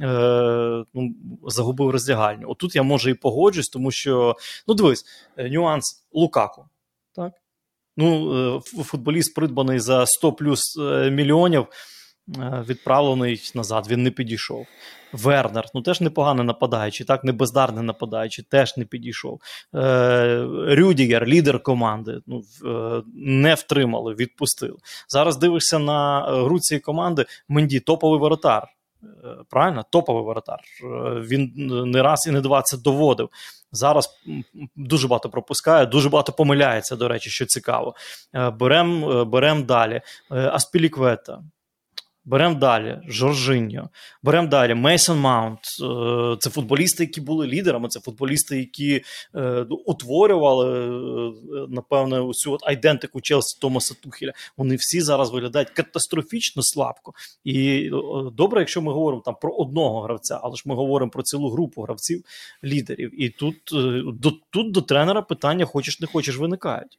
е- ну, загубив роздягальню. Отут я може і погоджусь, тому що, ну дивись, е, нюанс Лукаку. Так? Ну, е, футболіст придбаний за 100 плюс е, мільйонів, е, відправлений назад, він не підійшов. Вернер, ну теж непоганий нападаючий, так, не бездарний нападаючий, теж не підійшов. Рюдігер, лідер команди, ну, не втримали, відпустили. Зараз дивишся на гру цієї команди. Менді топовий воротар. Правильно, топовий воротар. Він не раз і не два це доводив. Зараз дуже багато пропускає, дуже багато помиляється, до речі, що цікаво. Беремо е, берем далі. Е, Аспіліквета. Беремо далі Жоржиньо, беремо далі Мейсон Маунт. Е, це футболісти, які були лідерами, це футболісти, які е, утворювали, е, напевно, усю от айдентику Челсі Томаса Тухеля. Вони всі зараз виглядають катастрофічно слабко. І добре, якщо ми говоримо там про одного гравця, але ж ми говоримо про цілу групу гравців, лідерів. І тут, до, тут до тренера питання хочеш не хочеш виникають.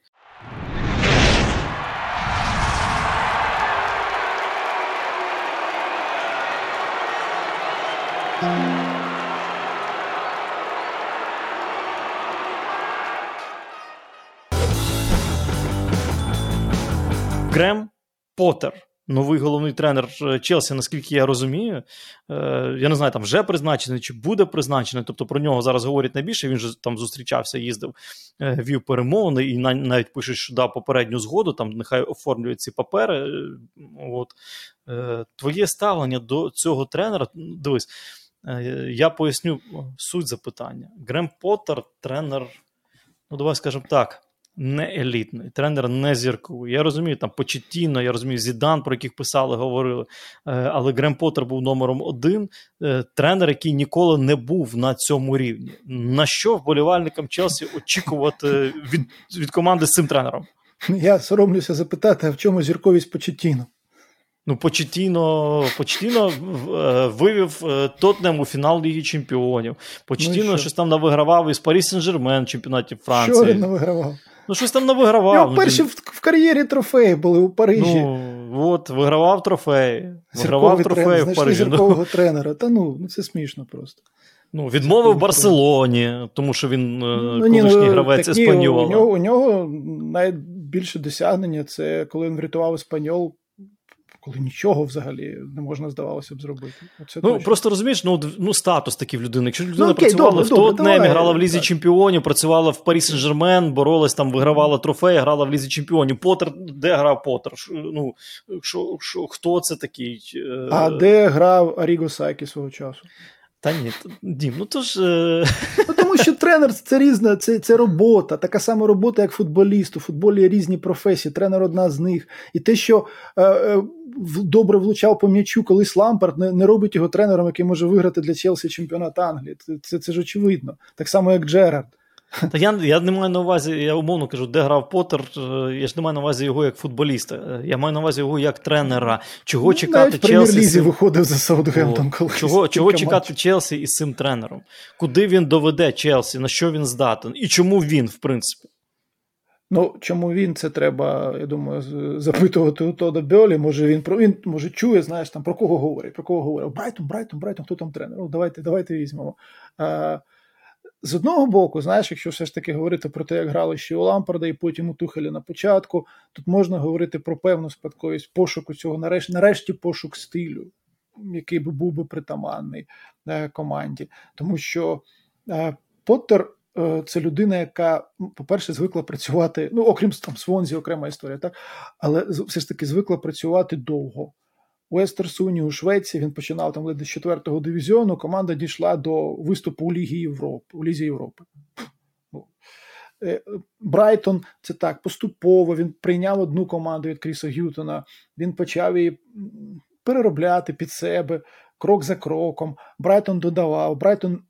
Грем Поттер, новий головний тренер е, Челсі, наскільки я розумію. Е, я не знаю, там вже призначений чи буде призначений. Тобто про нього зараз говорять найбільше. Він же там зустрічався, їздив, е, вів перемовини і навіть пишуть, що дав попередню згоду, там нехай оформлюють ці папери. От. Твоє ставлення до цього тренера. Дивись, я поясню суть запитання. Грем Поттер, тренер, ну давай скажемо так не елітний, тренер не зірковий. Я розумію, там Почеттіно, я розумію, Зідан, про яких писали, говорили. Е, але Грем Поттер був номером один. Е, тренер, який ніколи не був на цьому рівні. На що вболівальникам Челсі очікувати від, від команди з цим тренером? Я соромлюся запитати, а в чому зірковість Почеттіно? Ну, Почетіно, Почетіно е, вивів Тотнем у фінал Ліги Чемпіонів. Почетіно ну, щось там навигравав із Парі Сен-Жермен в чемпіонаті Франції. Що він навигравав? Ну, щось там не вигравав. Ну, перші в, в кар'єрі трофеї були у Парижі. Ну, от, вигравав трофеї. Вигравав трофеї в Парижі. зіркового ну. тренера. Та ну, ну це смішно просто. Ну, Відмовив Барселоні, тому що він е, ну, колишній ну, гравець Еспаньола. У нього у нього найбільше досягнення це коли він врятував Еспаньол коли нічого взагалі не можна, здавалося б, зробити. Оце ну, точно. Просто розумієш, ну ну статус такий в людини. Якщо людина ну, окей, працювала добре, в Тотнемі, грала в Лізі так. Чемпіонів, працювала в Парі Сен-Жермен, боролась там, вигравала трофеї, грала в Лізі Чемпіонів. Поттер, де грав Поттер? Ну, що, що, Хто це такий? Е, а де грав Аріго Сайкі свого часу? Та ні, Дім, ну то ж. Е, ну, Тому що тренер це різна, це це робота, така сама робота, як футболіст. У футболі є різні професії, тренер одна з них. І те, що е, е, добре влучав по м'ячу, колись Лампард не, не робить його тренером, який може виграти для Челсі чемпіонат Англії. Це, це, це ж очевидно. Так само, як Джерард. Та я я не маю на увазі, я умовно кажу, де грав Поттер, е, я ж не маю на увазі його як футболіста. Е, я маю на увазі його як тренера. Чого ну, чекати навіть Челсі? Лізі цим... виходив за Саутгемптон колись. Чого чого чекати Челсі із цим тренером? Куди він доведе Челсі, на що він здатен? І чому він, в принципі? Ну, чому він це треба, я думаю, запитувати у Тода Бьолі. Може він про він може чує, знаєш, там про кого говорить, про кого говорить. Брайтон, Брайтон, Брайтон, хто там тренер? О, давайте, давайте візьмемо. А, з одного боку, знаєш, якщо все ж таки говорити про те, як грали ще у Лампарда і потім у Тухеля на початку, тут можна говорити про певну спадковість пошуку цього, нарешті, нарешті пошук стилю, який би був би притаманний е, команді. Тому що е, Поттер е, це людина, яка, по-перше, звикла працювати, ну, окрім там Свонзі, окрема історія, так, але все ж таки звикла працювати довго. У Естерсуні у Швеції він починав там з четвертого дивізіону. Команда дійшла до виступу у Лігі Європи, у Лізі Європи. Е, Брайтон це так поступово. Він прийняв одну команду від Кріса Гютона. Він почав її переробляти під себе крок за кроком. Брайтон додавав. Брайтон,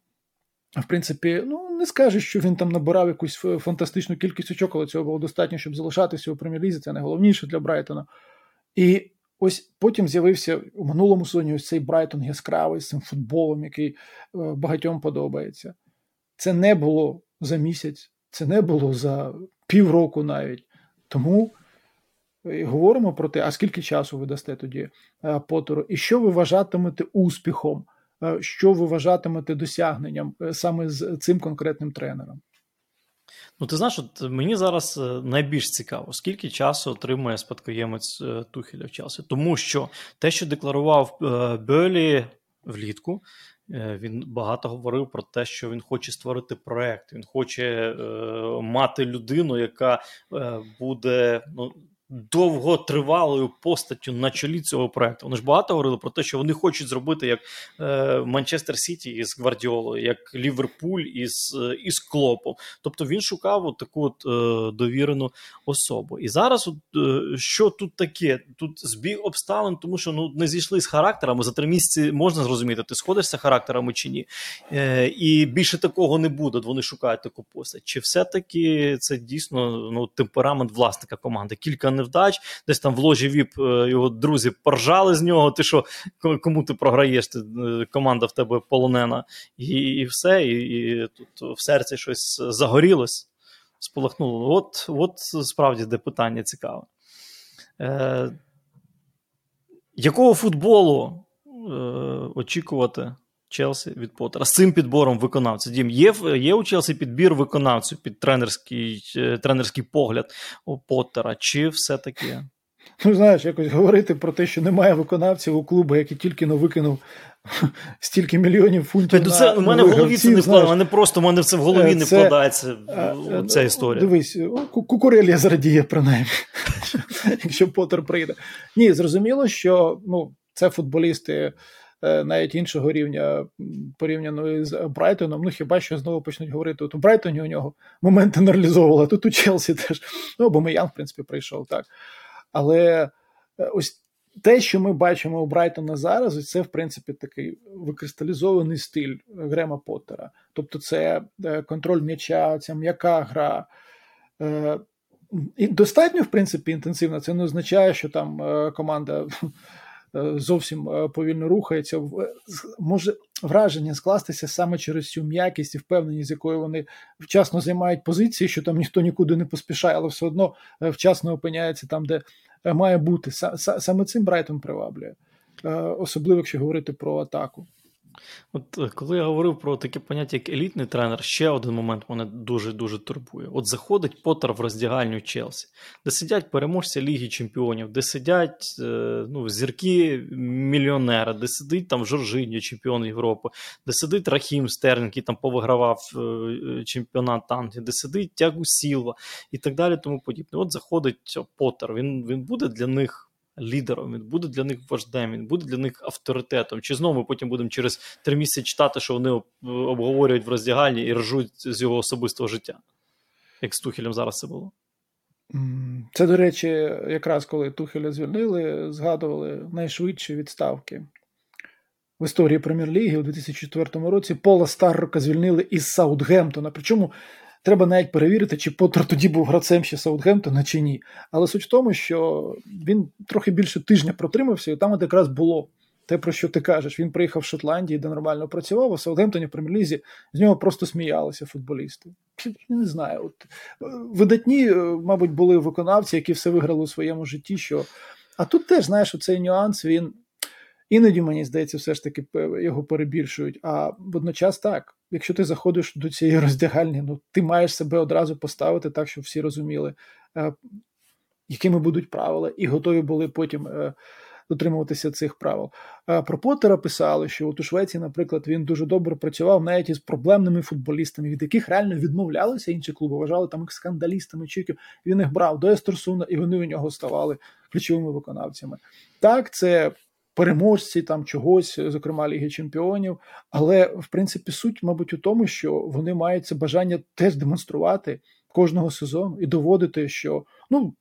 в принципі, ну не скаже, що він там набирав якусь фантастичну кількість очок, але цього було достатньо, щоб залишатися у прем'єр-лізі. Це найголовніше для Брайтона. І Ось потім з'явився у минулому сезоні ось цей Брайтон яскравий з цим футболом, який е, багатьом подобається. Це не було за місяць, це не було за півроку навіть. Тому е, говоримо про те, а скільки часу ви дасте тоді е, Поттеру, і що ви вважатимете успіхом, що ви вважатимете досягненням саме з цим конкретним тренером. Ну, ти знаєш, от мені зараз е, найбільш цікаво, скільки часу отримує спадкоємець е, Тухеля в часі. Тому що те, що декларував Бьолі влітку, він багато говорив про те, що він хоче створити проект, він хоче мати людину, яка буде ну, довготривалою постаттю на чолі цього проекту. Вони ж багато говорили про те, що вони хочуть зробити як е, Манчестер Сіті із Гвардіолою, як Ліверпуль із е, із Клопом. Тобто він шукав от таку от, е, довірену особу. І зараз, от, е, що тут таке? Тут збіг обставин, тому що ну не зійшли з характерами. За три місяці можна зрозуміти, ти сходишся характерами чи ні. Е, І більше такого не буде. Вони шукають таку постать. Чи все-таки це дійсно ну, темперамент власника команди? Кілька невдач, десь там в ложі ВІП е, його друзі поржали з нього. Ти що, кому ти програєш? Ти, е, команда в тебе полонена, і і все. І, і тут в серці щось загорілось, сполохнуло. От, от справді де питання цікаве. Е, Якого футболу е, очікувати Челсі від Поттера? З цим підбором виконавців? Дім, є є у Челсі підбір виконавців під тренерський е, тренерський погляд у Поттера? Чи все-таки? Ну, знаєш, якось говорити про те, що немає виконавців у клубу, який тільки но викинув стільки мільйонів фунтів. Ну, це, на У мене в голові це не вкладається, мене просто в мене це в голові не вкладається ця історія. Дивись, Кукурелія зрадіє принаймні, якщо Поттер прийде. Ні, зрозуміло, що ну, це футболісти. Навіть іншого рівня порівняно з Брайтоном. Ну хіба що знову почнуть говорити? От у Брайтоні у нього моменти не реалізовували, тут у Челсі теж. Ну, бо Меян, в принципі, прийшов так. Але ось те, що ми бачимо у Брайтона зараз, це в принципі такий викристалізований стиль Грема Поттера. Тобто, це контроль м'яча, ця м'яка гра. І достатньо, в принципі, інтенсивна. Це не означає, що там команда зовсім повільно рухається. Може враження скластися саме через цю м'якість і впевненість, з якою вони вчасно займають позиції, що там ніхто нікуди не поспішає, але все одно вчасно опиняється там, де має бути. Саме цим Брайтон приваблює, особливо якщо говорити про атаку. От е, коли я говорив про таке поняття, як елітний тренер, ще один момент мене дуже-дуже турбує. От заходить Поттер в роздягальню Челсі, де сидять переможці Ліги Чемпіонів, де сидять е, ну, зірки мільйонера, де сидить там Жоржиньо, чемпіон Європи, де сидить Рахім Стерлінг, який там повигравав е, чемпіонат Англії, де сидить Тягу Сілва і так далі. тому подібне. От заходить Поттер, він, він буде для них лідером, він буде для них вождем, він буде для них авторитетом. Чи знову ми потім будемо через три місяці читати, що вони обговорюють в роздягальні і ржуть з його особистого життя, як з Тухелем зараз це було? Це, до речі, якраз коли Тухеля звільнили, згадували найшвидші відставки. В історії Прем'єр-ліги у 2004 році Пола Старрока звільнили із Саутгемптона. Причому Треба навіть перевірити, чи Поттер тоді був гравцем ще Саутгемптона, чи ні. Але суть в тому, що він трохи більше тижня протримався, і там от якраз було те, про що ти кажеш. Він приїхав в Шотландії, де нормально працював, а в Саутгемптоні в прем'єр-лізі з нього просто сміялися футболісти. Я не знаю. От, Видатні, е, мабуть, були виконавці, які все виграли у своєму житті. що... А тут теж, знаєш, цей нюанс він Іноді, мені здається, все ж таки його перебільшують. А водночас так, якщо ти заходиш до цієї роздягальні, ну ти маєш себе одразу поставити так, щоб всі розуміли, е, якими будуть правила, і готові були потім е, дотримуватися цих правил. Е, про Поттера писали, що от у Швеції, наприклад, він дуже добре працював навіть із проблемними футболістами, від яких реально відмовлялися інші клуби, вважали там їх скандалістами, чиків. Він їх брав до Естерсуна, і вони у нього ставали ключовими виконавцями. Так, це переможці там чогось, зокрема Ліги Чемпіонів. Але в принципі суть, мабуть, у тому, що вони мають це бажання теж демонструвати кожного сезону і доводити, що ну.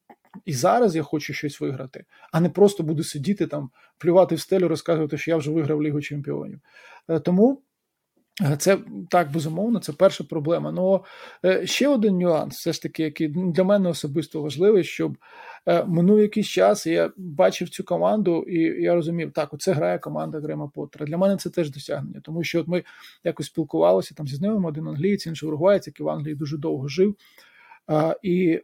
І зараз я хочу щось виграти, а не просто буду сидіти там, плювати в стелю, розказувати, що я вже виграв Лігу Чемпіонів. Е, тому це так безумовно, це перша проблема. Ну ще один нюанс, все ж таки, який для мене особисто важливий, щоб е, минув якийсь час, я бачив цю команду, і я розумів, так, оце грає команда Грема Поттера. Для мене це теж досягнення, тому що от ми якось спілкувалися там зі знайомим, один англієць, інший уругваєць, який в Англії дуже довго жив. І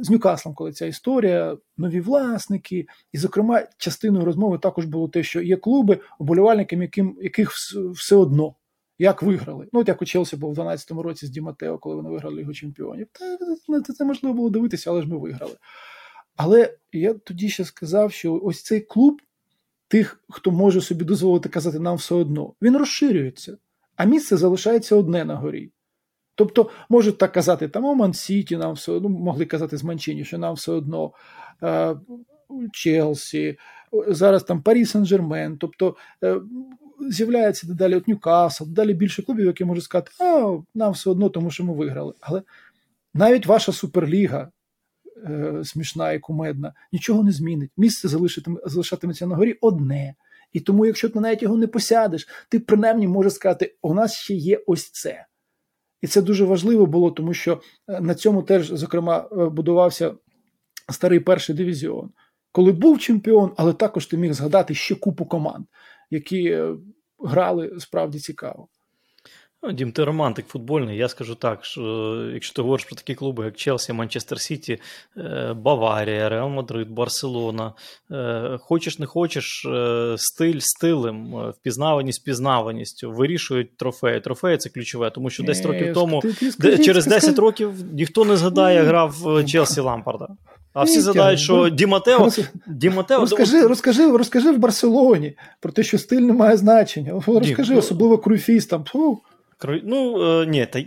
з Ньюкаслом, коли ця історія, нові власники, і, зокрема, частиною розмови також було те, що є клуби, оболівальникам, яким яких все одно. Як виграли? Ну, от як у Челсі був у 12-му році з Діматео, коли вони виграли Лігу Чемпіонів. Та це, це можливо було дивитися, але ж ми виграли. Але я тоді ще сказав, що ось цей клуб тих, хто може собі дозволити казати нам все одно, він розширюється, а місце залишається одне на горі. Тобто можуть так казати, там у Ман-Сіті нам все одно могли казати з Манчині, що нам все одно е, Челсі, зараз там Парі Сен-Жермен. Тобто е, з'являється дедалі от Ньюкасл, дедалі більше клубів, які можуть сказати, а нам все одно, тому що ми виграли. Але навіть ваша суперліга. Е, смішна і кумедна, нічого не змінить. Місце залишатиметься на горі одне. І тому, якщо ти навіть його не посядеш, ти принаймні можеш сказати, у нас ще є ось це. І це дуже важливо було, тому що е, на цьому теж, зокрема, е, будувався старий перший дивізіон. Коли був чемпіон, але також ти міг згадати ще купу команд, які е, грали справді цікаво. Ну, Дім, ти романтик футбольний. Я скажу так, що якщо ти говориш про такі клуби, як Челсі, Манчестер Сіті, е, Баварія, Реал Мадрид, Барселона, е, хочеш не хочеш, е, стиль стилем, впізнаваність впізнаваністю, вирішують трофеї. Трофеї це ключове, тому що 10 років тому, через 10 років ніхто не згадає, грав Челсі Лампарда. А всі згадають, що Ді Матео... Ді Матео... Розкажи, розкажи, розкажи в Барселоні про те, що стиль не має значення. Розкажи, особливо круфістам. Ну е, ні, та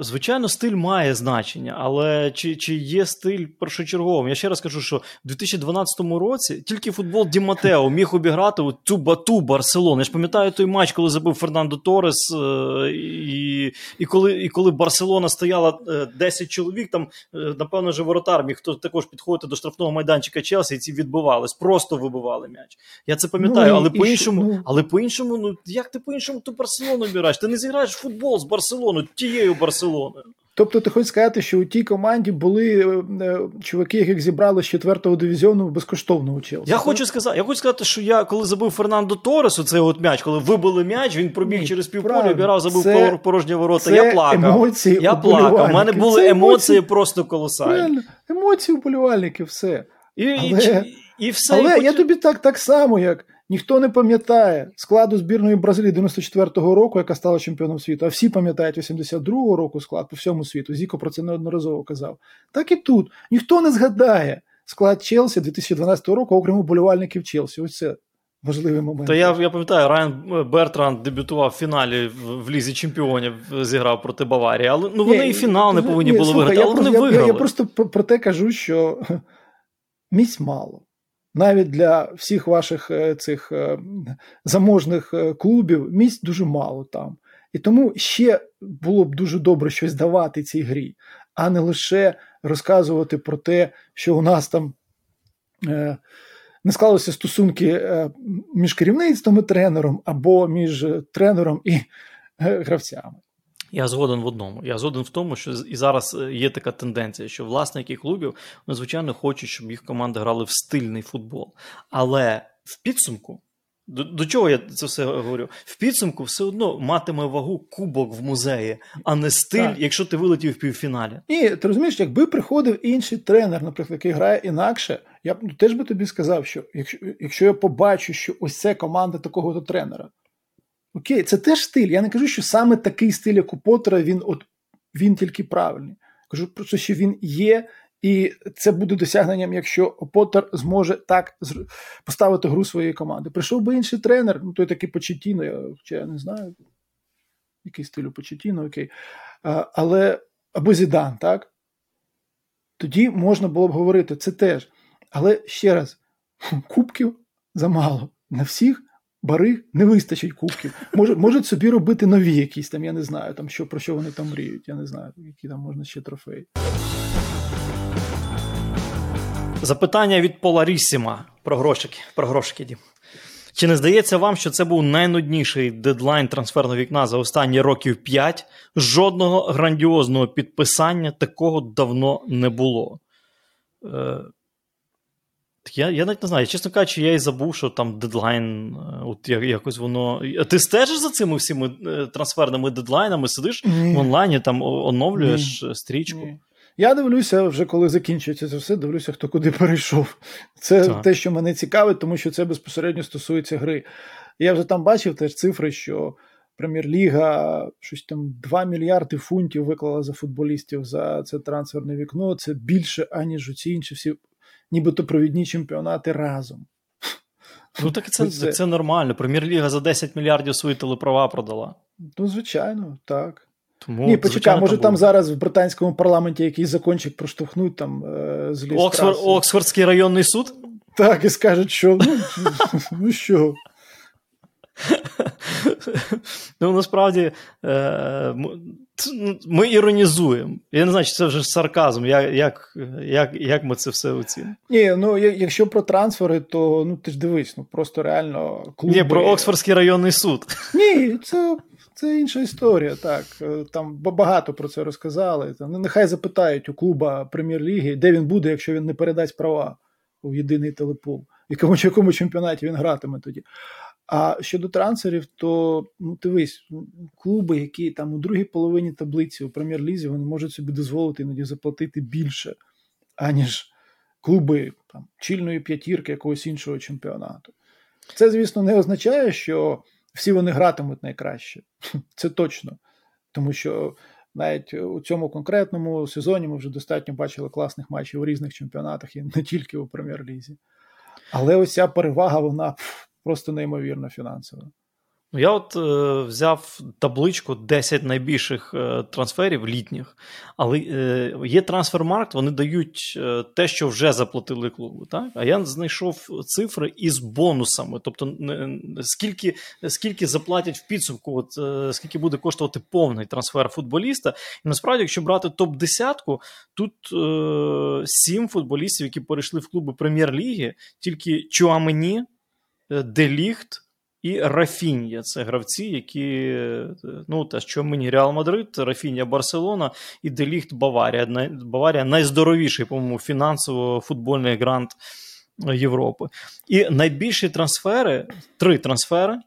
звичайно, стиль має значення, але чи чи є стиль першочерговим? Я ще раз кажу, що в 2012 році тільки футбол Ді Матео міг обіграти цю бату Барселону. Я ж пам'ятаю той матч, коли забив Фернандо Торес, е, і і, коли і коли Барселона стояла 10 е, чоловік, там, напевно, вже воротар міг хто також підходити до штрафного майданчика Челсі, і ці відбивались, просто вибивали м'яч. Я це пам'ятаю, ну, але по-іншому, ну... але по-іншому, ну як ти по-іншому ту Барселону обираєш? Ти не зіграєш футбол з Барселоною, тією Барселоною. Тобто, ти хочеш сказати, що у тій команді були е, е, чуваки, яких зібрали з четвертого дивізіону безкоштовно у Челсі. Я хочу сказати, я хочу сказати, що я коли забив Фернандо Торесу, цей от м'яч, коли вибили м'яч, він пробіг Ні, через півполя, обірав, забив це, порожні ворота. Це я плакав. Емоції я плакав. У мене були емоції, емоції просто колосальні. Емоції вболівальників, все. І, Але, і, і все. Але і потім... я тобі так, так само, як. Ніхто не пам'ятає складу збірної Бразилії 94-го року, яка стала чемпіоном світу, а всі пам'ятають 82-го року склад по всьому світу. Зіко про це неодноразово казав. Так і тут ніхто не згадає склад Челсі 2012 року, окрім уболівальників Челсі. Ось це важливий момент. Та я я пам'ятаю, Райан Бертранд дебютував в фіналі в, Лізі Чемпіонів, зіграв проти Баварії. Але ну вони ні, і фінал не повинні ні, були слухай, виграти, але вони я, виграли. Я, я просто про те кажу, що місць мало навіть для всіх ваших е, цих е, заможних е, клубів місць дуже мало там. І тому ще було б дуже добре щось давати цій грі, а не лише розказувати про те, що у нас там не склалися стосунки між керівництвом і тренером або між тренером і гравцями. Я згоден в одному. Я згоден в тому, що і зараз е, є така тенденція, що власники клубів вони, звичайно, хочуть, щоб їх команди грали в стильний футбол. Але в підсумку, до, до чого я це все говорю? В підсумку все одно матиме вагу кубок в музеї, а не стиль, так. якщо ти вилетів в півфіналі. Ні, ти розумієш, якби приходив інший тренер, наприклад, який грає інакше, я б ну, теж би тобі сказав, що якщо якщо я побачу, що ось це команда такого-то тренера. Окей, це теж стиль. Я не кажу, що саме такий стиль, як у Поттера, він от, він тільки правильний. Кажу просто, що він є, і це буде досягненням, якщо Поттер зможе так поставити гру своєї команди. Прийшов би інший тренер, ну той такий Почетіно, я, я не знаю, який стиль у Почетіно, окей. А, але або Зідан, так? Тоді можна було б говорити це теж. Але ще раз, кубків замало на всіх бари не вистачить кубків. Може, Можуть собі робити нові якісь там, я не знаю, там, що, про що вони там мріють. Я не знаю, які там можна ще трофеї. Запитання від Поларісіма про грошики. Про грошики, Дім. Чи не здається вам, що це був найнудніший дедлайн трансферного вікна за останні років 5? Жодного грандіозного підписання такого давно не було. Е, я я навіть не знаю, чесно кажучи, я і забув, що там дедлайн, е, от якось воно. Ти стежиш за цими всіми е, трансферними дедлайнами, сидиш Ні. в онлайні, там оновлюєш Ні. стрічку. Ні. Я дивлюся, вже коли закінчується це все, дивлюся, хто куди перейшов. Це так. те, що мене цікавить, тому що це безпосередньо стосується гри. Я вже там бачив теж цифри, що Прем'єр-ліга щось там 2 мільярди фунтів виклала за футболістів за це трансферне вікно. Це більше, аніж у ці інші всі нібито провідні чемпіонати разом. Ну так це це, це нормально. Прем'єр-ліга за 10 мільярдів свої телеправа продала. Ну, звичайно, так. Тому, Ні, почекай, може там зараз в британському парламенті якийсь закончик проштовхнуть там з Оксфорд, Оксфордський районний суд? Так, і скажуть, що ну, ну що. Ну, насправді е, ми іронізуємо. Я не знаю, чи це вже сарказм, як як, як, як ми це все оцінимо. Ні, ну якщо про трансфери, то ну ти ж дивись, ну просто реально клуби... Ні, про Оксфордський районний суд. Ні, це це інша історія. Так. Е, там багато про це розказали. Там, ну, Нехай запитають у клуба прем'єр-ліги, де він буде, якщо він не передасть права у єдиний телепол, в якому, якому чемпіонаті він гратиме тоді. А щодо трансферів, то ну дивись, клуби, які там у другій половині таблиці у прем'єр-лізі, вони можуть собі дозволити іноді заплатити більше, аніж клуби там, чільної п'ятірки якогось іншого чемпіонату. Це, звісно, не означає, що всі вони гратимуть найкраще. Це точно. Тому що навіть у цьому конкретному сезоні ми вже достатньо бачили класних матчів у різних чемпіонатах і не тільки у прем'єр-лізі. Але ось ця перевага, вона просто неймовірно фінансово. Я от е, взяв табличку 10 найбільших е, трансферів літніх, але е, є трансфермаркт, вони дають е, те, що вже заплатили клубу. Так? А я знайшов цифри із бонусами. Тобто, скільки скільки заплатять в підсумку, от, е, скільки буде коштувати повний трансфер футболіста. І насправді, якщо брати топ-10, тут е, 7 футболістів, які перейшли в клуби прем'єр-ліги, тільки Чуамені. Е, Деліхт і Рафінія. Це гравці, які е, ну, те, що мені Реал Мадрид, Рафінія Барселона і Деліхт Баварія. Баварія найздоровіший, по-моєму, фінансово-футбольний грант Європи. І найбільші трансфери, три трансфери: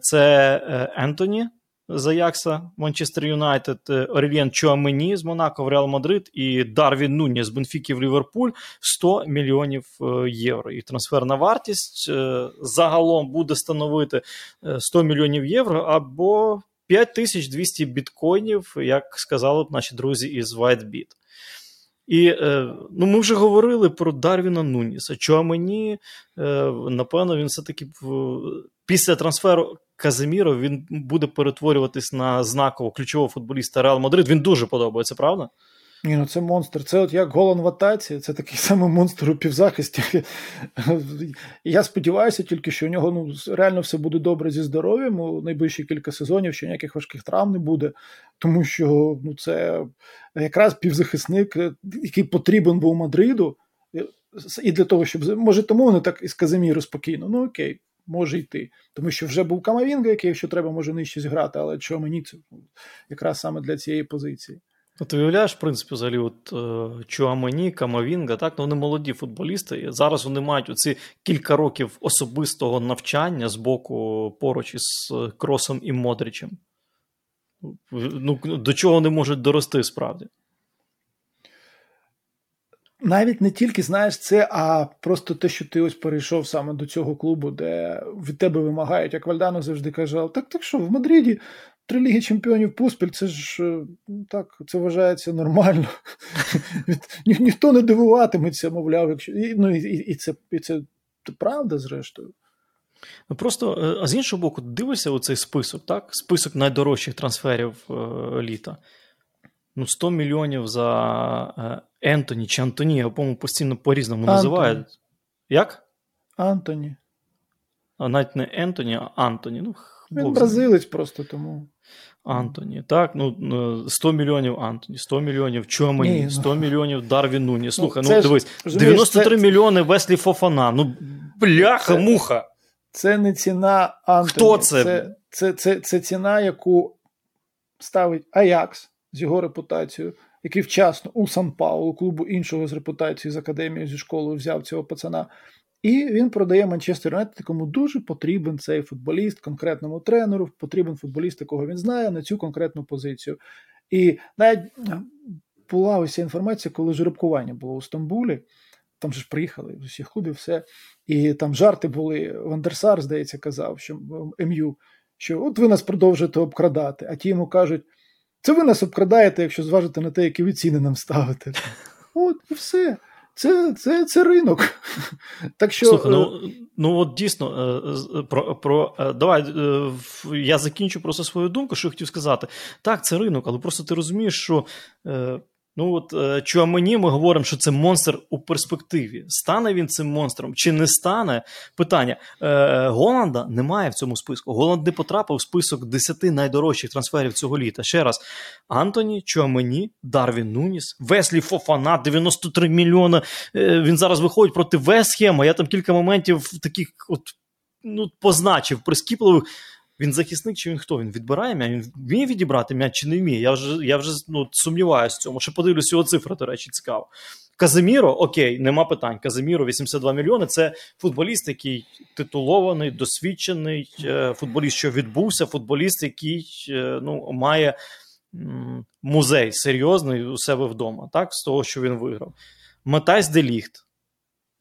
це е, Ентоні з Аякса, Манчестер Юнайтед, Орельєн Чуамені з Монако в Реал Мадрид і Дарвін Нуні з Бенфіки в Ліверпуль 100 мільйонів е, євро. І трансферна вартість е, загалом буде становити 100 е, мільйонів євро або 5200 біткоїнів, як сказали б наші друзі із WhiteBit. І ну, ми вже говорили про Дарвіна Нуніса. Чуамені, напевно, він все-таки після трансферу Казиміро він буде перетворюватись на знакового ключового футболіста Реал Мадрид. Він дуже подобається, правда? Ні, ну це монстр. Це от як Голан в атаці, це такий самий монстр у півзахисті. Я сподіваюся тільки, що у нього ну, реально все буде добре зі здоров'ям у найближчі кілька сезонів, що ніяких важких травм не буде, тому що ну, це якраз півзахисник, який потрібен був Мадриду, і для того, щоб може тому вони так із Казиміру спокійно. Ну окей може йти. Тому що вже був Камавінга, який, якщо треба, може нижче зіграти, але чого мені це якраз саме для цієї позиції. Ну, ти уявляєш, в принципі, взагалі, от е, Чуамені, Камавінга, так, ну вони молоді футболісти. і Зараз вони мають оці кілька років особистого навчання з боку поруч із е, Кросом і Модричем. Ну, До чого вони можуть дорости справді? Навіть не тільки знаєш це, а просто те, що ти ось перейшов саме до цього клубу, де від тебе вимагають, як Вальдано завжди казав, так так що в Мадриді три ліги чемпіонів поспіль, це ж е, так, це вважається нормально. Ні, ніхто не дивуватиметься, мовляв, якщо ну, і, і, це і це правда, зрештою. Ну Просто, е, а з іншого боку, дивишся у цей список, так? Список найдорожчих трансферів е, літа. Ну, 100 мільйонів за е, Ентоні чи Антоні, його, по-моєму, постійно по-різному Антоні. називають. Як? Антоні. А навіть не Ентоні, а Антоні. Ну, Він бразилець просто тому. Антоні, так, ну 100 мільйонів Антоні, 100 мільйонів Чомені, 100 ну... мільйонів Дарвін Нуні. Ну, Слухай, ну, ну дивись, 93 це... мільйони Веслі Фофана. Ну, бляха, це... муха. Це не ціна Антоні. Хто це? Це, це, це, це ціна, яку ставить Аякс з його репутацією, який вчасно у Сан Паулу, клубу іншого з репутацією з академією зі школою взяв цього пацана. І він продає Манчестер Юнайтед, якому дуже потрібен цей футболіст, конкретному тренеру, потрібен футболіст, якого він знає на цю конкретну позицію. І навіть була ось інформація, коли жеребкування було у Стамбулі. Там же ж приїхали з усіх клубів, все. І там жарти були. Вандерсар, здається, казав, що МЮ, що от ви нас продовжуєте обкрадати. А ті йому кажуть, це ви нас обкрадаєте, якщо зважите на те, які ви ціни нам ставите. От і все. це це, це ринок. Так що... Слухай, ну ну от дійсно про про давай я закінчу просто свою думку, що я хотів сказати. Так, це ринок, але просто ти розумієш, що Ну от е, мені ми говоримо, що це монстр у перспективі. Стане він цим монстром чи не стане? Питання Е, Голланда немає в цьому списку. Голланд не потрапив в список 10 найдорожчих трансферів цього літа. Ще раз: Антоні, Чуамені, Дарвін Нуніс, Веслі Фофана, 93 мільйони. Е, він зараз виходить проти Весхема. Я там кілька моментів таких от ну, позначив прискіпливих. Він захисник чи він хто? Він відбирає м'яч? Він вміє відібрати м'яч чи не вміє? Я вже я вже ну, сумніваюся в цьому. Ще подивлюсь його цифри, до речі, цікаво. Каземіро, окей, нема питань. Каземіро 82 мільйони. Це футболіст, який титулований, досвідчений, е, футболіст, що відбувся, футболіст, який е, ну, має музей серйозний у себе вдома, так, з того, що він виграв. Матейс Де Ліхт.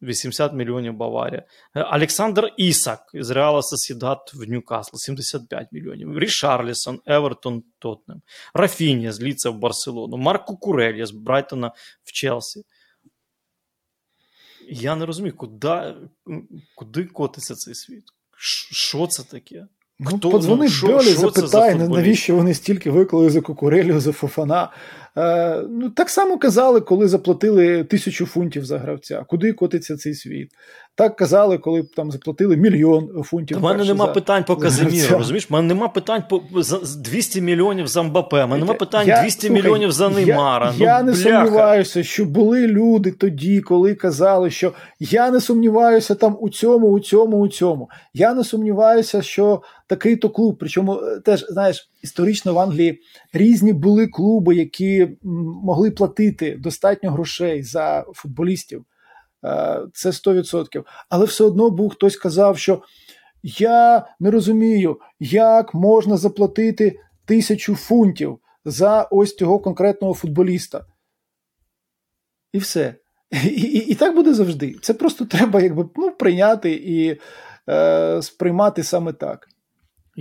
80 мільйонів Баварія. Е, Олександр Ісак з Реала Сосьєдад в Ньюкасл 75 мільйонів. Рішарлісон, Евертон, Тоттенгем. Рафінія з Ліца в Барселону. Марко Курелья з Брайтона в Челсі. Я не розумію, куди куди котиться цей світ? Що це таке? Ну, Хто, подзвони ну, Бьолі, запитай, навіщо вони стільки виклали за Кукурелю, за Фофана. Е, ну, Так само казали, коли заплатили тисячу фунтів за гравця. Куди котиться цей світ? Так казали, коли там заплатили мільйон фунтів. У мене нема за, питань по Казиміру, розумієш? У мене нема питань по 200 мільйонів за Мбапе, у мене нема питань я, 200 слухай, мільйонів за Неймара. Я, я ну, не бляха. сумніваюся, що були люди тоді, коли казали, що я не сумніваюся там у цьому, у цьому, у цьому. Я не сумніваюся, що такий то клуб. Причому е, теж, знаєш, історично в Англії різні були клуби, які могли платити достатньо грошей за футболістів. Е, це 100%. Але все одно був хтось казав, що я не розумію, як можна заплатити тисячу фунтів за ось цього конкретного футболіста. І все. І і, і так буде завжди. Це просто треба якби, ну, прийняти і е, сприймати саме так.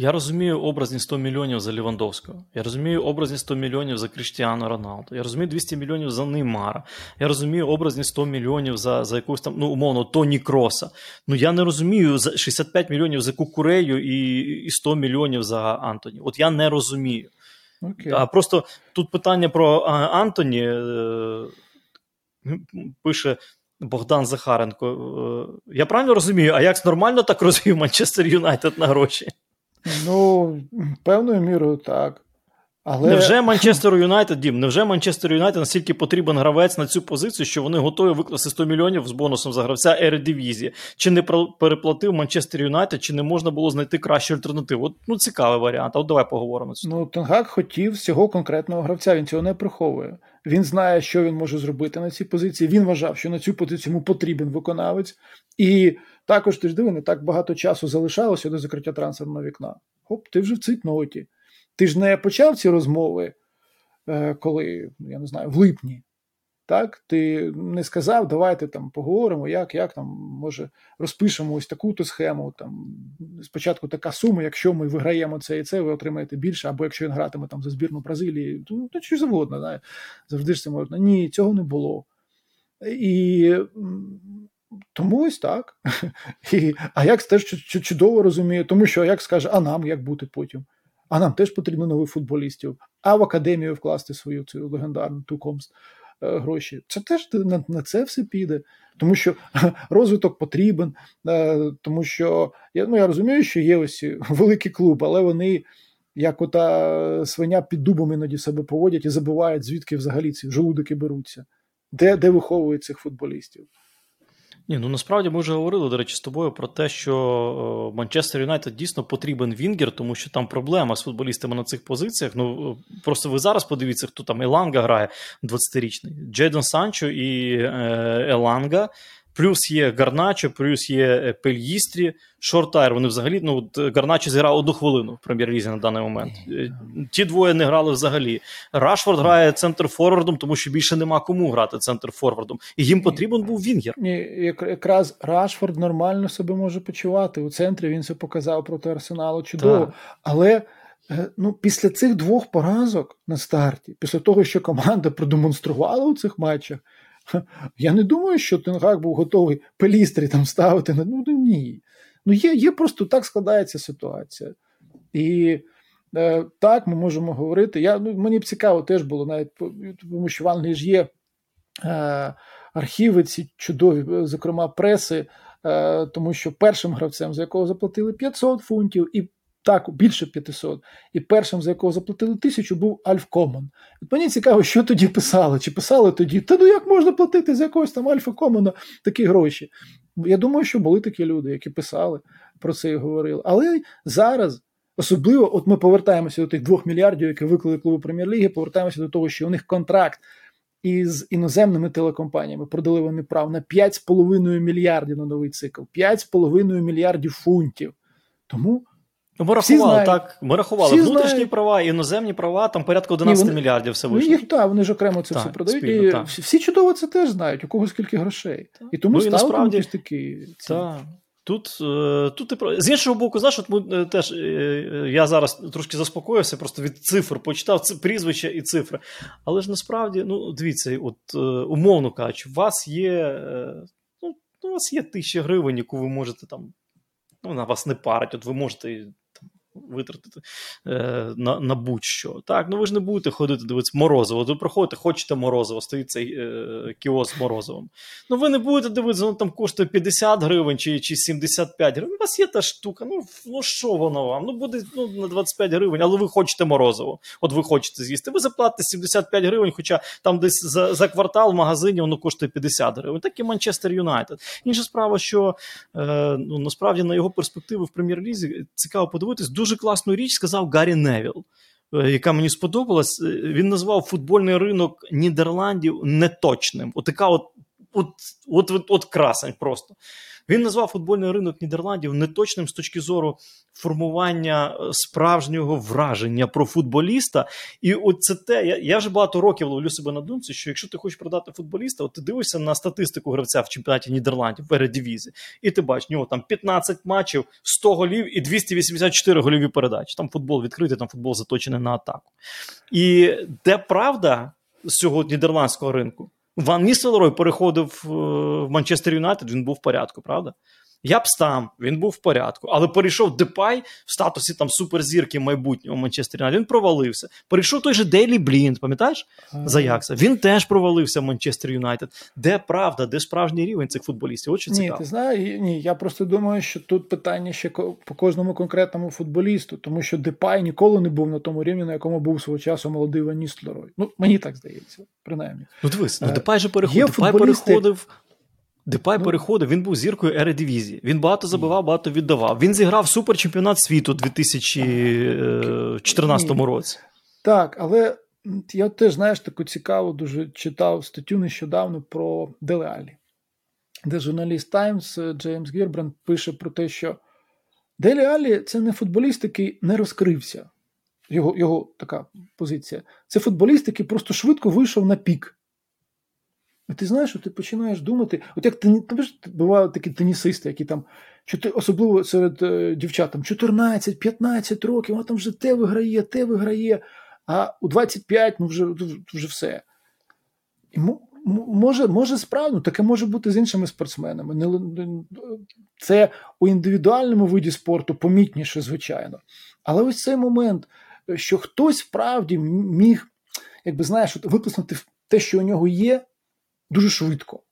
Я розумію образні 100 мільйонів за Лівандовського. Я розумію образні 100 мільйонів за Кріштіану Роналду. Я розумію 200 мільйонів за Неймара. Я розумію образні 100 мільйонів за за якусь там, ну, умовно, Тоні Кроса. Ну я не розумію за 65 мільйонів за Кукурею і і 100 мільйонів за Антоні. От я не розумію. Okay. А просто тут питання про Антоні е, пише. Богдан Захаренко. Е, я правильно розумію, а як нормально так розвів Манчестер Юнайтед на гроші? Ну, певною мірою так. Але... Невже Манчестер Юнайтед, Дім, невже Манчестер Юнайтед настільки потрібен гравець на цю позицію, що вони готові викласти 100 мільйонів з бонусом за гравця Ередивізії? Чи не переплатив Манчестер Юнайтед, чи не можна було знайти кращу альтернативу? От, Ну, цікавий варіант. От давай поговоримо. Ну, Тенгак хотів цього конкретного гравця, він цього не приховує. Він знає, що він може зробити на цій позиції. Він вважав, що на цю позицію йому потрібен виконавець. І також ти ж диви, не так багато часу залишалося до закриття трансферного вікна. Хоп, ти вже в цитноті. Ти ж не почав ці розмови, е, коли, я не знаю, в липні. Так, ти не сказав, давайте там поговоримо, як як там, може, розпишемо ось таку-то схему. Там Спочатку така сума, якщо ми виграємо це і це, ви отримаєте більше, або якщо він гратиме там за збірну Бразилії, то, то що завгодно, знає. завжди ж це можна. Ні, цього не було. І тому ось так. І Аякс теж чудово розуміє, тому що Аякс скаже, а нам як бути потім? А нам теж потрібно нових футболістів, а в академію вкласти свою цю легендарну тукомст гроші. Це теж на, на це все піде, тому що розвиток потрібен, е, тому що ну, я розумію, що є ось великий клуб, але вони. Як ота свиня під дубом іноді себе поводять і забувають, звідки взагалі ці жолудики беруться, де де виховують цих футболістів. Ні, ну насправді ми вже говорили, до речі, з тобою про те, що Манчестер Юнайтед дійсно потрібен вінгер, тому що там проблема з футболістами на цих позиціях. Ну просто ви зараз подивіться, хто там Еланга грає 20-річний. Джейдон Санчо і е, Еланга. Плюс є Гарначо, плюс є е, Пеллістрі, Шортайр. Вони взагалі ну, Гарначо зіграв одну хвилину в прем'єр-лізі на даний момент. Е, ті двоє не грали взагалі. Рашфорд грає центр форвардом, тому що більше нема кому грати центр форвардом. І їм потрібен був Вінгер. Ні, якраз Рашфорд нормально себе може почувати. У центрі він це показав проти Арсеналу чудово. Так. Але. Е, ну, після цих двох поразок на старті, після того, що команда продемонструвала у цих матчах, Я не думаю, що Тенгак був готовий пелістрі там ставити. Ну, ну ні. Ну, є, є просто так складається ситуація. І е, так ми можемо говорити. Я, ну, Мені б цікаво теж було, навіть тому що в Англії ж є е, архіви, ці чудові, зокрема, преси, е, тому що першим гравцем, за якого заплатили 500 фунтів, і так, більше 500, і першим, за якого заплатили тисячу, був Альф Комон. От мені цікаво, що тоді писали. Чи писали тоді, та ну як можна платити за якогось там Альфа Комона такі гроші? Я думаю, що були такі люди, які писали про це і говорили. Але зараз. Особливо, от ми повертаємося до тих двох мільярдів, які виклали клубу прем'єр-ліги, повертаємося до того, що у них контракт із іноземними телекомпаніями продали вони прав на 5,5 мільярдів на новий цикл, 5,5 мільярдів фунтів. Тому ми рахували так. Ми рахували Всі внутрішні знають. права, іноземні права, там порядку 11 Ні, вони, мільярдів все вийшло. Ну, їх так, вони ж окремо це так, все продають. Спільно, і так. Всі чудово це теж знають, у кого скільки грошей. Так. І тому ну, ставили насправді, такі. Так. Тут е, тут і з іншого боку, знаєш, от ми е, теж е, я зараз трошки заспокоївся, просто від цифр почитав це прізвища і цифри. Але ж насправді, ну дивіться, от умовно кажучи, у вас є ну, у вас є тисяча гривень, яку ви можете там. Ну, на вас не парить, от ви можете витратити е, на на будь-що. Так, ну ви ж не будете ходити дивитися морозиво. Ви приходите, хочете морозиво, стоїть цей е, кіоск з морозивом. Ну ви не будете дивитися, воно там коштує 50 гривень чи чи 75 гривень. У вас є та штука. Ну ну що воно вам? Ну буде ну, на 25 гривень, але ви хочете морозиво. От ви хочете з'їсти. Ви заплатите 75 гривень, хоча там десь за за квартал в магазині воно коштує 50 гривень. Так і Манчестер Юнайтед. Інша справа, що е, ну насправді на його перспективи в прем'єр-лізі цікаво подивитись. Дуже класну річ сказав Гаррі Невіл, е, яка мені сподобалась. Е, він назвав футбольний ринок Нідерландів неточним. Отака от, от, от, от, от красень просто. Він назвав футбольний ринок Нідерландів неточним з точки зору формування е, справжнього враження про футболіста. І от це те, я я вже багато років ловлю себе на думці, що якщо ти хочеш продати футболіста, от ти дивишся на статистику гравця в чемпіонаті Нідерландів в Ередивізі, і ти бачиш, нього там 15 матчів, 100 голів і 284 голіві передачі. Там футбол відкритий, там футбол заточений на атаку. І де правда з цього нідерландського ринку? Ван Ністелрой переходив е, в Манчестер Юнайтед, він був в порядку, правда? Я б стам, він був в порядку. Але перейшов Депай в статусі там суперзірки майбутнього Манчестер Юнайтед, Він провалився. Перейшов той же Дейлі Блінд, пам'ятаєш? За Якса. Він теж провалився в Манчестер Юнайтед. Де правда, де справжній рівень цих футболістів? От що Ні, ти знаєш, ні, я просто думаю, що тут питання ще по кожному конкретному футболісту, тому що Депай ніколи не був на тому рівні, на якому був свого часу молодий Ван Ністлерой. Ну, мені так здається, принаймні. Ну, дивись, ну Депай же переходив. Депай переходив Депай ну, переходив, він був зіркою Ередивізії. Він багато забивав, багато віддавав. Він зіграв суперчемпіонат світу у 2014 році. Так, але я теж, знаєш, таку цікаву, дуже читав статтю нещодавно про Делеалі, де журналіст Таймс Джеймс Гірбранд пише про те, що Делі Алі це не футболіст, який не розкрився. Його його така позиція. Це футболіст, який просто швидко вийшов на пік. І ти знаєш, що ти починаєш думати, от як ти бувають такі тенісисти, які там, особливо серед е, дівчат, там 14-15 років, вона там вже те виграє, те виграє, а у 25 ну вже вже все. І Може, може справді, ну, таке може бути з іншими спортсменами. Це у індивідуальному виді спорту помітніше, звичайно. Але ось цей момент, що хтось справді міг, якби знаєш, виплеснути те, що у нього є, дуже швидко.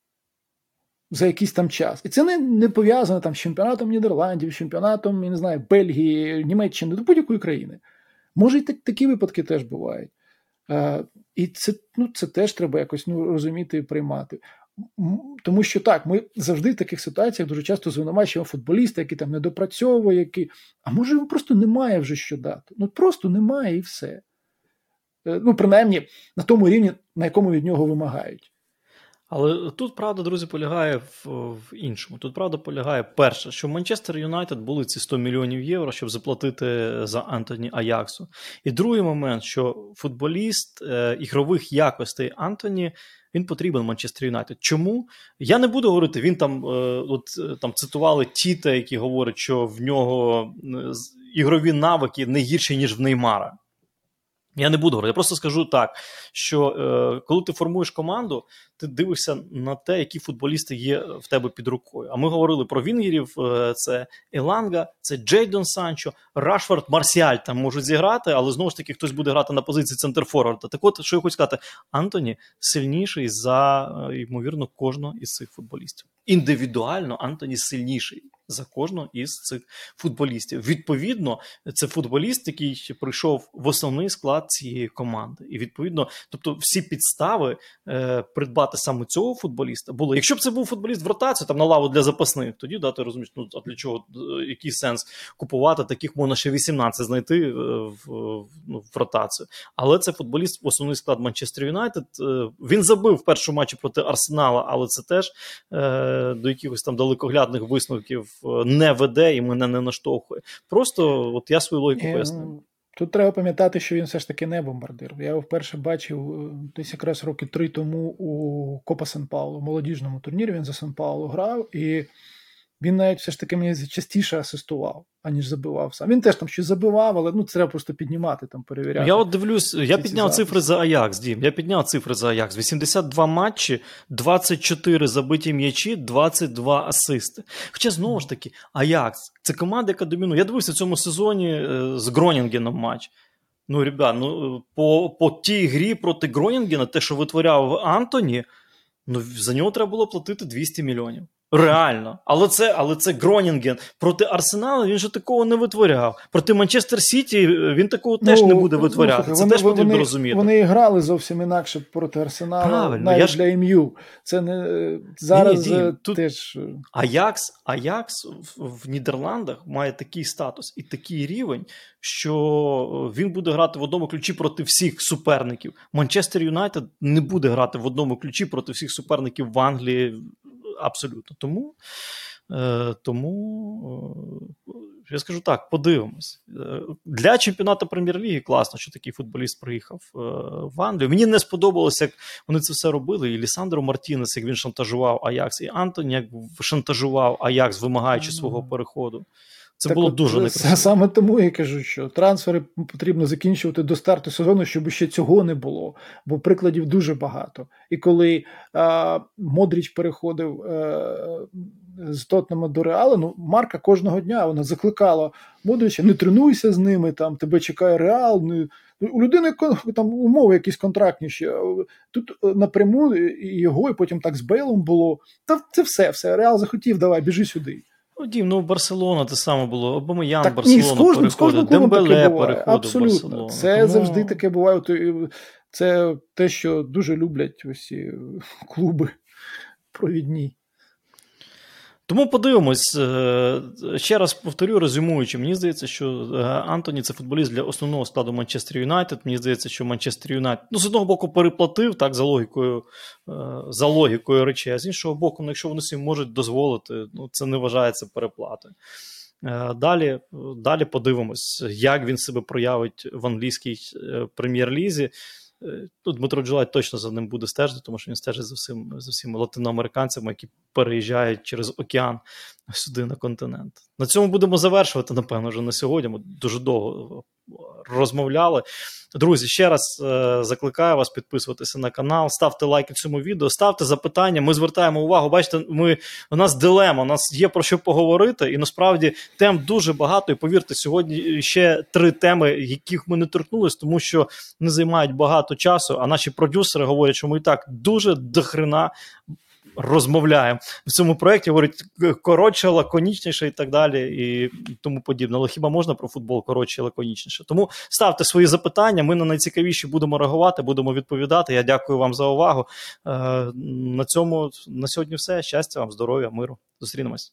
За якийсь там час. І це не не пов'язано там з чемпіонатом Нідерландів, чемпіонатом, я не знаю, Бельгії, Німеччини, до будь-якої країни. Може, і так, такі випадки теж бувають. Е, І це ну, це теж треба якось ну, розуміти і приймати. Тому що так, ми завжди в таких ситуаціях дуже часто звинувачуємо футболіста, який там не допрацьовує, який. А може, йому просто немає вже що дати. Ну просто немає і все. Е, ну, принаймні, на тому рівні, на якому від нього вимагають. Але тут правда, друзі, полягає в, в іншому. Тут правда полягає перше, що в Манчестер Юнайтед були ці 100 мільйонів євро, щоб заплатити за Антоні Аяксу. І другий момент, що футболіст е, ігрових якостей Антоні. Він потрібен Манчестер Юнайтед. Чому? Я не буду говорити, він там е, от, е, там цитували Тіта, які говорять, що в нього ігрові навики не гірші, ніж в Неймара. Я не буду говорити, я просто скажу так, що е, коли ти формуєш команду, ти дивишся на те, які футболісти є в тебе під рукою. А ми говорили про Вінгерів: е, це Еланга, це Джейдон Санчо, Рашфорд, Марсіаль там можуть зіграти, але знову ж таки хтось буде грати на позиції центрфорварда. Так от, що я хочу сказати, Антоні сильніший за, е, ймовірно, кожного із цих футболістів. Індивідуально Антоні сильніший за кожного із цих футболістів. Відповідно, це футболіст, який прийшов в основний склад цієї команди. І відповідно, тобто, всі підстави е, придбати саме цього футболіста було. Якщо б це був футболіст в ротацію, там на лаву для запасних, тоді да, ти розумієш, ну а для чого е, який сенс купувати таких можна ще 18 знайти е, в, в, ну, в ротацію. Але це футболіст в основний склад Манчестер Юнайтед. Е, він забив в першому матчі проти Арсенала, але це теж е, до якихось там далекоглядних висновків не веде і мене не наштовхує. Просто от я свою логіку пояснив. Тут треба пам'ятати, що він все ж таки не бомбардир. Я його вперше бачив десь якраз роки три тому у Копа Сан Паулу, молодіжному турнірі. Він за Сан Паулу грав, і він навіть все ж таки мені частіше асистував, аніж забивав сам. Він теж там щось забивав, але ну це треба просто піднімати, там перевіряти. Я от дивлюсь, я підняв цифри за Аякс, Дім. Я підняв цифри за Аякс. 82 матчі, 24 забиті м'ячі, 22 асисти. Хоча знову ж таки, Аякс це команда, яка домінує. Я дивився в цьому сезоні е, з Гронінгеном матч. Ну, ребят, ну по по тій грі проти Гронінгена, те, що витворяв Антоні, ну за нього треба було платити 200 мільйонів. Реально, але це але це Гронінген. Проти Арсенала він же такого не витворяв. Проти Манчестер Сіті він такого теж ну, не буде витворяти. Слухай, це вони, теж потрібно вони, розуміти. Вони грали зовсім інакше проти Арсенала, Правильно, навіть я ж... для ім'ю. Це не зараз ні, ні, тут теж. Аякс, Аякс в, в Нідерландах має такий статус і такий рівень, що він буде грати в одному ключі проти всіх суперників. Манчестер Юнайтед не буде грати в одному ключі проти всіх суперників в Англії абсолютно. Тому, е, тому е, я скажу так, подивимось. Е, для чемпіонату прем'єр-ліги класно, що такий футболіст приїхав в Англію. Мені не сподобалося, як вони це все робили. І Лісандро Мартінес, як він шантажував Аякс, і Антоні, як шантажував Аякс, вимагаючи свого переходу. Це так було от, дуже некрасиво. Саме тому я кажу, що трансфери потрібно закінчувати до старту сезону, щоб ще цього не було, бо прикладів дуже багато. І коли а, Модріч переходив а, е, з Тотнема до Реалу, ну Марка кожного дня вона закликала Модріча, не тренуйся з ними, там тебе чекає Реал. Не... У людини там умови якісь контрактніші. Тут е, напряму його, і потім так з Бейлом було. Та це все, все. Реал захотів, давай, біжи сюди. Ну, Дім, ну Барселона те саме було. Обомиян так, Барселона ні, переходить, Дембеле переходив Абсолютно. Барселона. Це Тому... завжди таке буває. Це те, що дуже люблять усі клуби провідні. Тому подивимось, е, ще раз повторю, резюмуючи, мені здається, що е, Антоні це футболіст для основного складу Манчестер Юнайтед. Мені здається, що Манчестер Юнайтед ну, з одного боку переплатив так, за логікою е, за логікою речей, а з іншого боку, ну, якщо вони собі можуть дозволити, ну, це не вважається переплатою. Далі далі подивимось, як він себе проявить в англійській прем'єр-лізі. Е, ну, Дмитро Джулай точно за ним буде стежити, тому що він стежить за всім, за всіма латиноамериканцями, які переїжджають через океан сюди на континент. На цьому будемо завершувати, напевно, вже на сьогодні. Ми дуже довго розмовляли. Друзі, ще раз е, закликаю вас підписуватися на канал, ставте лайки цьому відео, ставте запитання. Ми звертаємо увагу. Бачите, ми у нас дилема, у нас є про що поговорити, і насправді тем дуже багато. І повірте, сьогодні ще три теми, яких ми не торкнулись, тому що не займають багато часу. А наші продюсери говорять, що ми і так дуже дохрена розмовляємо в цьому проєкті, говорить коротше, лаконічніше і так далі, і тому подібне. Але хіба можна про футбол коротше лаконічніше? Тому ставте свої запитання. Ми на найцікавіші будемо реагувати, будемо відповідати. Я дякую вам за увагу. Е, на цьому на сьогодні все. Щастя вам, здоров'я, миру. Зустрінемось.